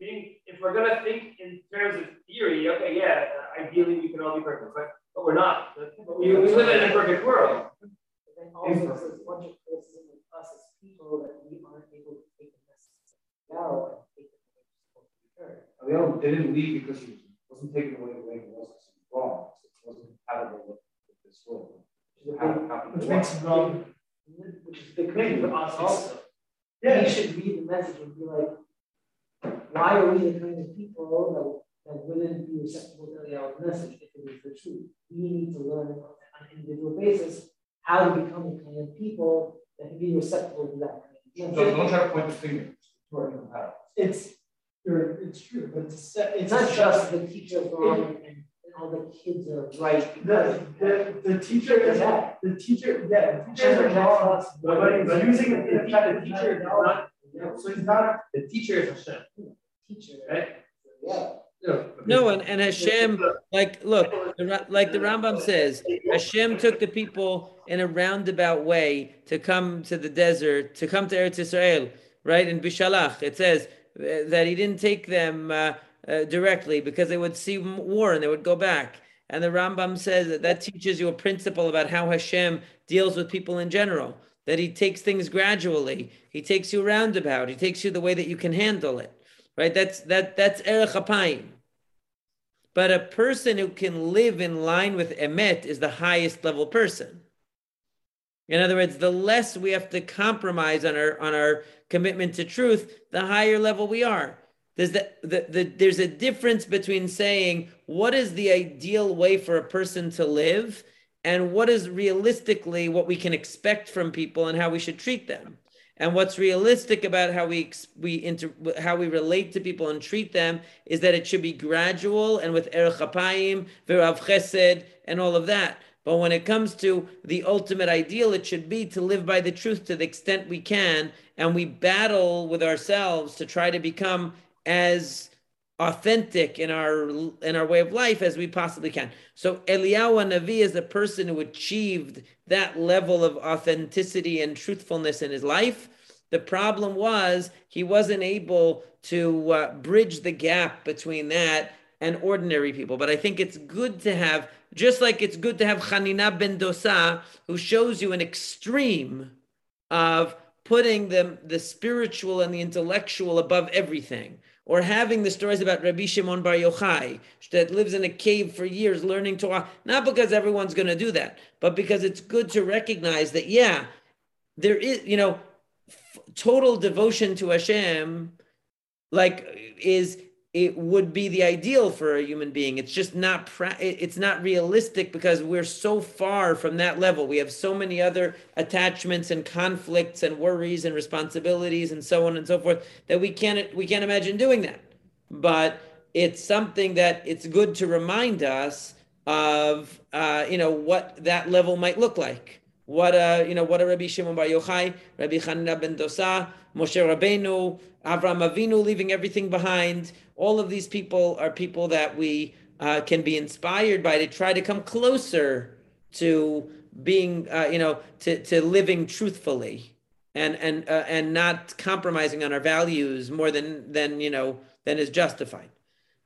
If we're gonna think in terms of theory, okay, yeah, ideally we can all be perfect, but, but we're not. We, we live in a perfect world then also there's a bunch of criticism with us as people that we aren't able to take the message out and take it away to be heard. Ariel didn't leave because he wasn't taken away the way he was because he was wrong. So it wasn't compatible with, with this world. Which makes it wrong. Which maybe for us also. Yeah. We should read the message and be like, why are we the kind of people that, that wouldn't be receptible to Eliyahu's message if it is the truth? We need to learn on an individual basis how to become the kind of people that can be receptive to that kind of Don't, don't try to point the finger. Toward him. It's, you're, it's true, but it's, set- It's it's not a just the teacher's wrong and, and all the kids are right. The, the, the teacher is, Yeah. the teacher, yeah, the teachers are wrong, but But he's using the, it. the, the teacher is not, So he's not, the teacher is Hashem, Teacher, right? yeah. No, and, and Hashem, like, look, like the Rambam says, Hashem took the people in a roundabout way to come to the desert, to come to Eretz Israel, right? In Beshalach, it says uh, that he didn't take them uh, uh, directly because they would see war and they would go back. And the Rambam says that that teaches you a principle about how Hashem deals with people in general. That he takes things gradually. He takes you roundabout. He takes you the way that you can handle it. Right? That's that that's erech apayim. But a person who can live in line with emet is the highest level person. In other words, the less we have to compromise on our on our commitment to truth, the higher level we are. There's the, the, the there's a difference between saying what is the ideal way for a person to live and what is realistically what we can expect from people and how we should treat them. And what's realistic about how we we inter, how we relate to people and treat them is that it should be gradual and with erech apayim, v'rav chesed, and all of that. But when it comes to the ultimate ideal, it should be to live by the truth to the extent we can, and we battle with ourselves to try to become as authentic in our in our way of life as we possibly can. So Eliyahu Navi is the person who achieved that level of authenticity and truthfulness in his life. The problem was he wasn't able to uh, bridge the gap between that and ordinary people. But I think it's good to have, just like it's good to have Hanina ben Dosa, who shows you an extreme of putting the, the spiritual and the intellectual above everything or having the stories about Rabbi Shimon Bar Yochai that lives in a cave for years learning Torah, not because everyone's going to do that, but because it's good to recognize that, yeah, there is, you know, f- total devotion to Hashem, like, is it would be the ideal for a human being. It's just not pra- it's not realistic because we're so far from that level. We have so many other attachments and conflicts and worries and responsibilities and so on and so forth that we can't we can't imagine doing that. But it's something that it's good to remind us of uh, you know what that level might look like. What uh, you know, what a Rabbi Shimon Bar Yochai, Rabbi Chanina ben Dosa, Moshe Rabbeinu, Avram Avinu, leaving everything behind. All of these people are people that we uh, can be inspired by to try to come closer to being, uh, you know, to, to living truthfully and and uh, and not compromising on our values more than than you know than is justified.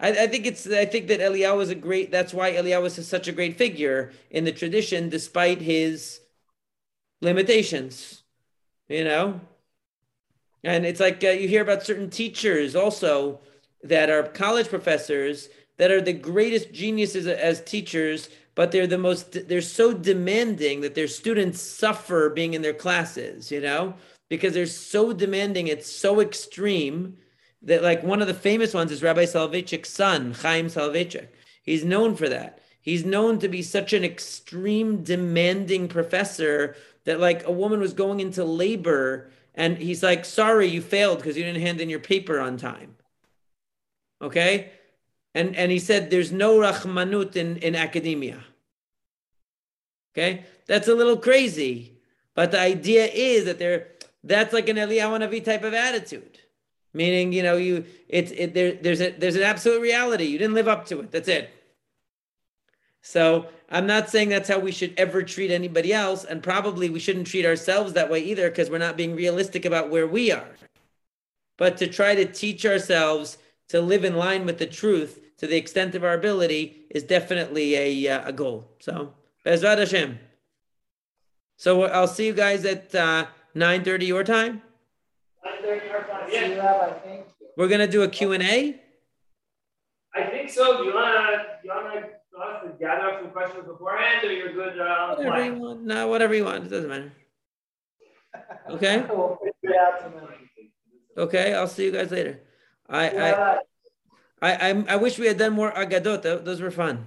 I, I think it's I think that Eliyahu is a great. That's why Eliyahu is such a great figure in the tradition, despite his limitations. You know, and it's like uh, you hear about certain teachers also that are college professors that are the greatest geniuses as teachers, but they're the most they're so demanding that their students suffer being in their classes, you know, because they're so demanding, it's so extreme that like one of the famous ones is Rabbi Soloveitchik's son, Chaim Soloveitchik. He's known for that. He's known to be such an extreme demanding professor that like a woman was going into labor and he's like, sorry, you failed because you didn't hand in your paper on time. Okay? And and he said there's no rahmanut in, in academia. Okay? That's a little crazy. But the idea is that there that's like an Eliyahu Navi type of attitude. Meaning, you know, you it's it there there's a there's an absolute reality. You didn't live up to it. That's it. So I'm not saying that's how we should ever treat anybody else, and probably we shouldn't treat ourselves that way either, because we're not being realistic about where we are. But to try to teach ourselves to live in line with the truth to the extent of our ability is definitely a, uh, a goal. So, Bezrat Hashem. So I'll see you guys at uh, 9.30 your time. See you, Rabbi. Thank you. We're going to do a Q&A. I think so. Do you wanna, do you wanna, do us to gather up some questions beforehand, or you're good, uh, Whatever you want. No, whatever you want. It doesn't matter. Okay. [LAUGHS] We'll figure it out tonight. Okay. I'll see you guys later. I I Yeah. I I, I wish we had done more agadot. Those were fun.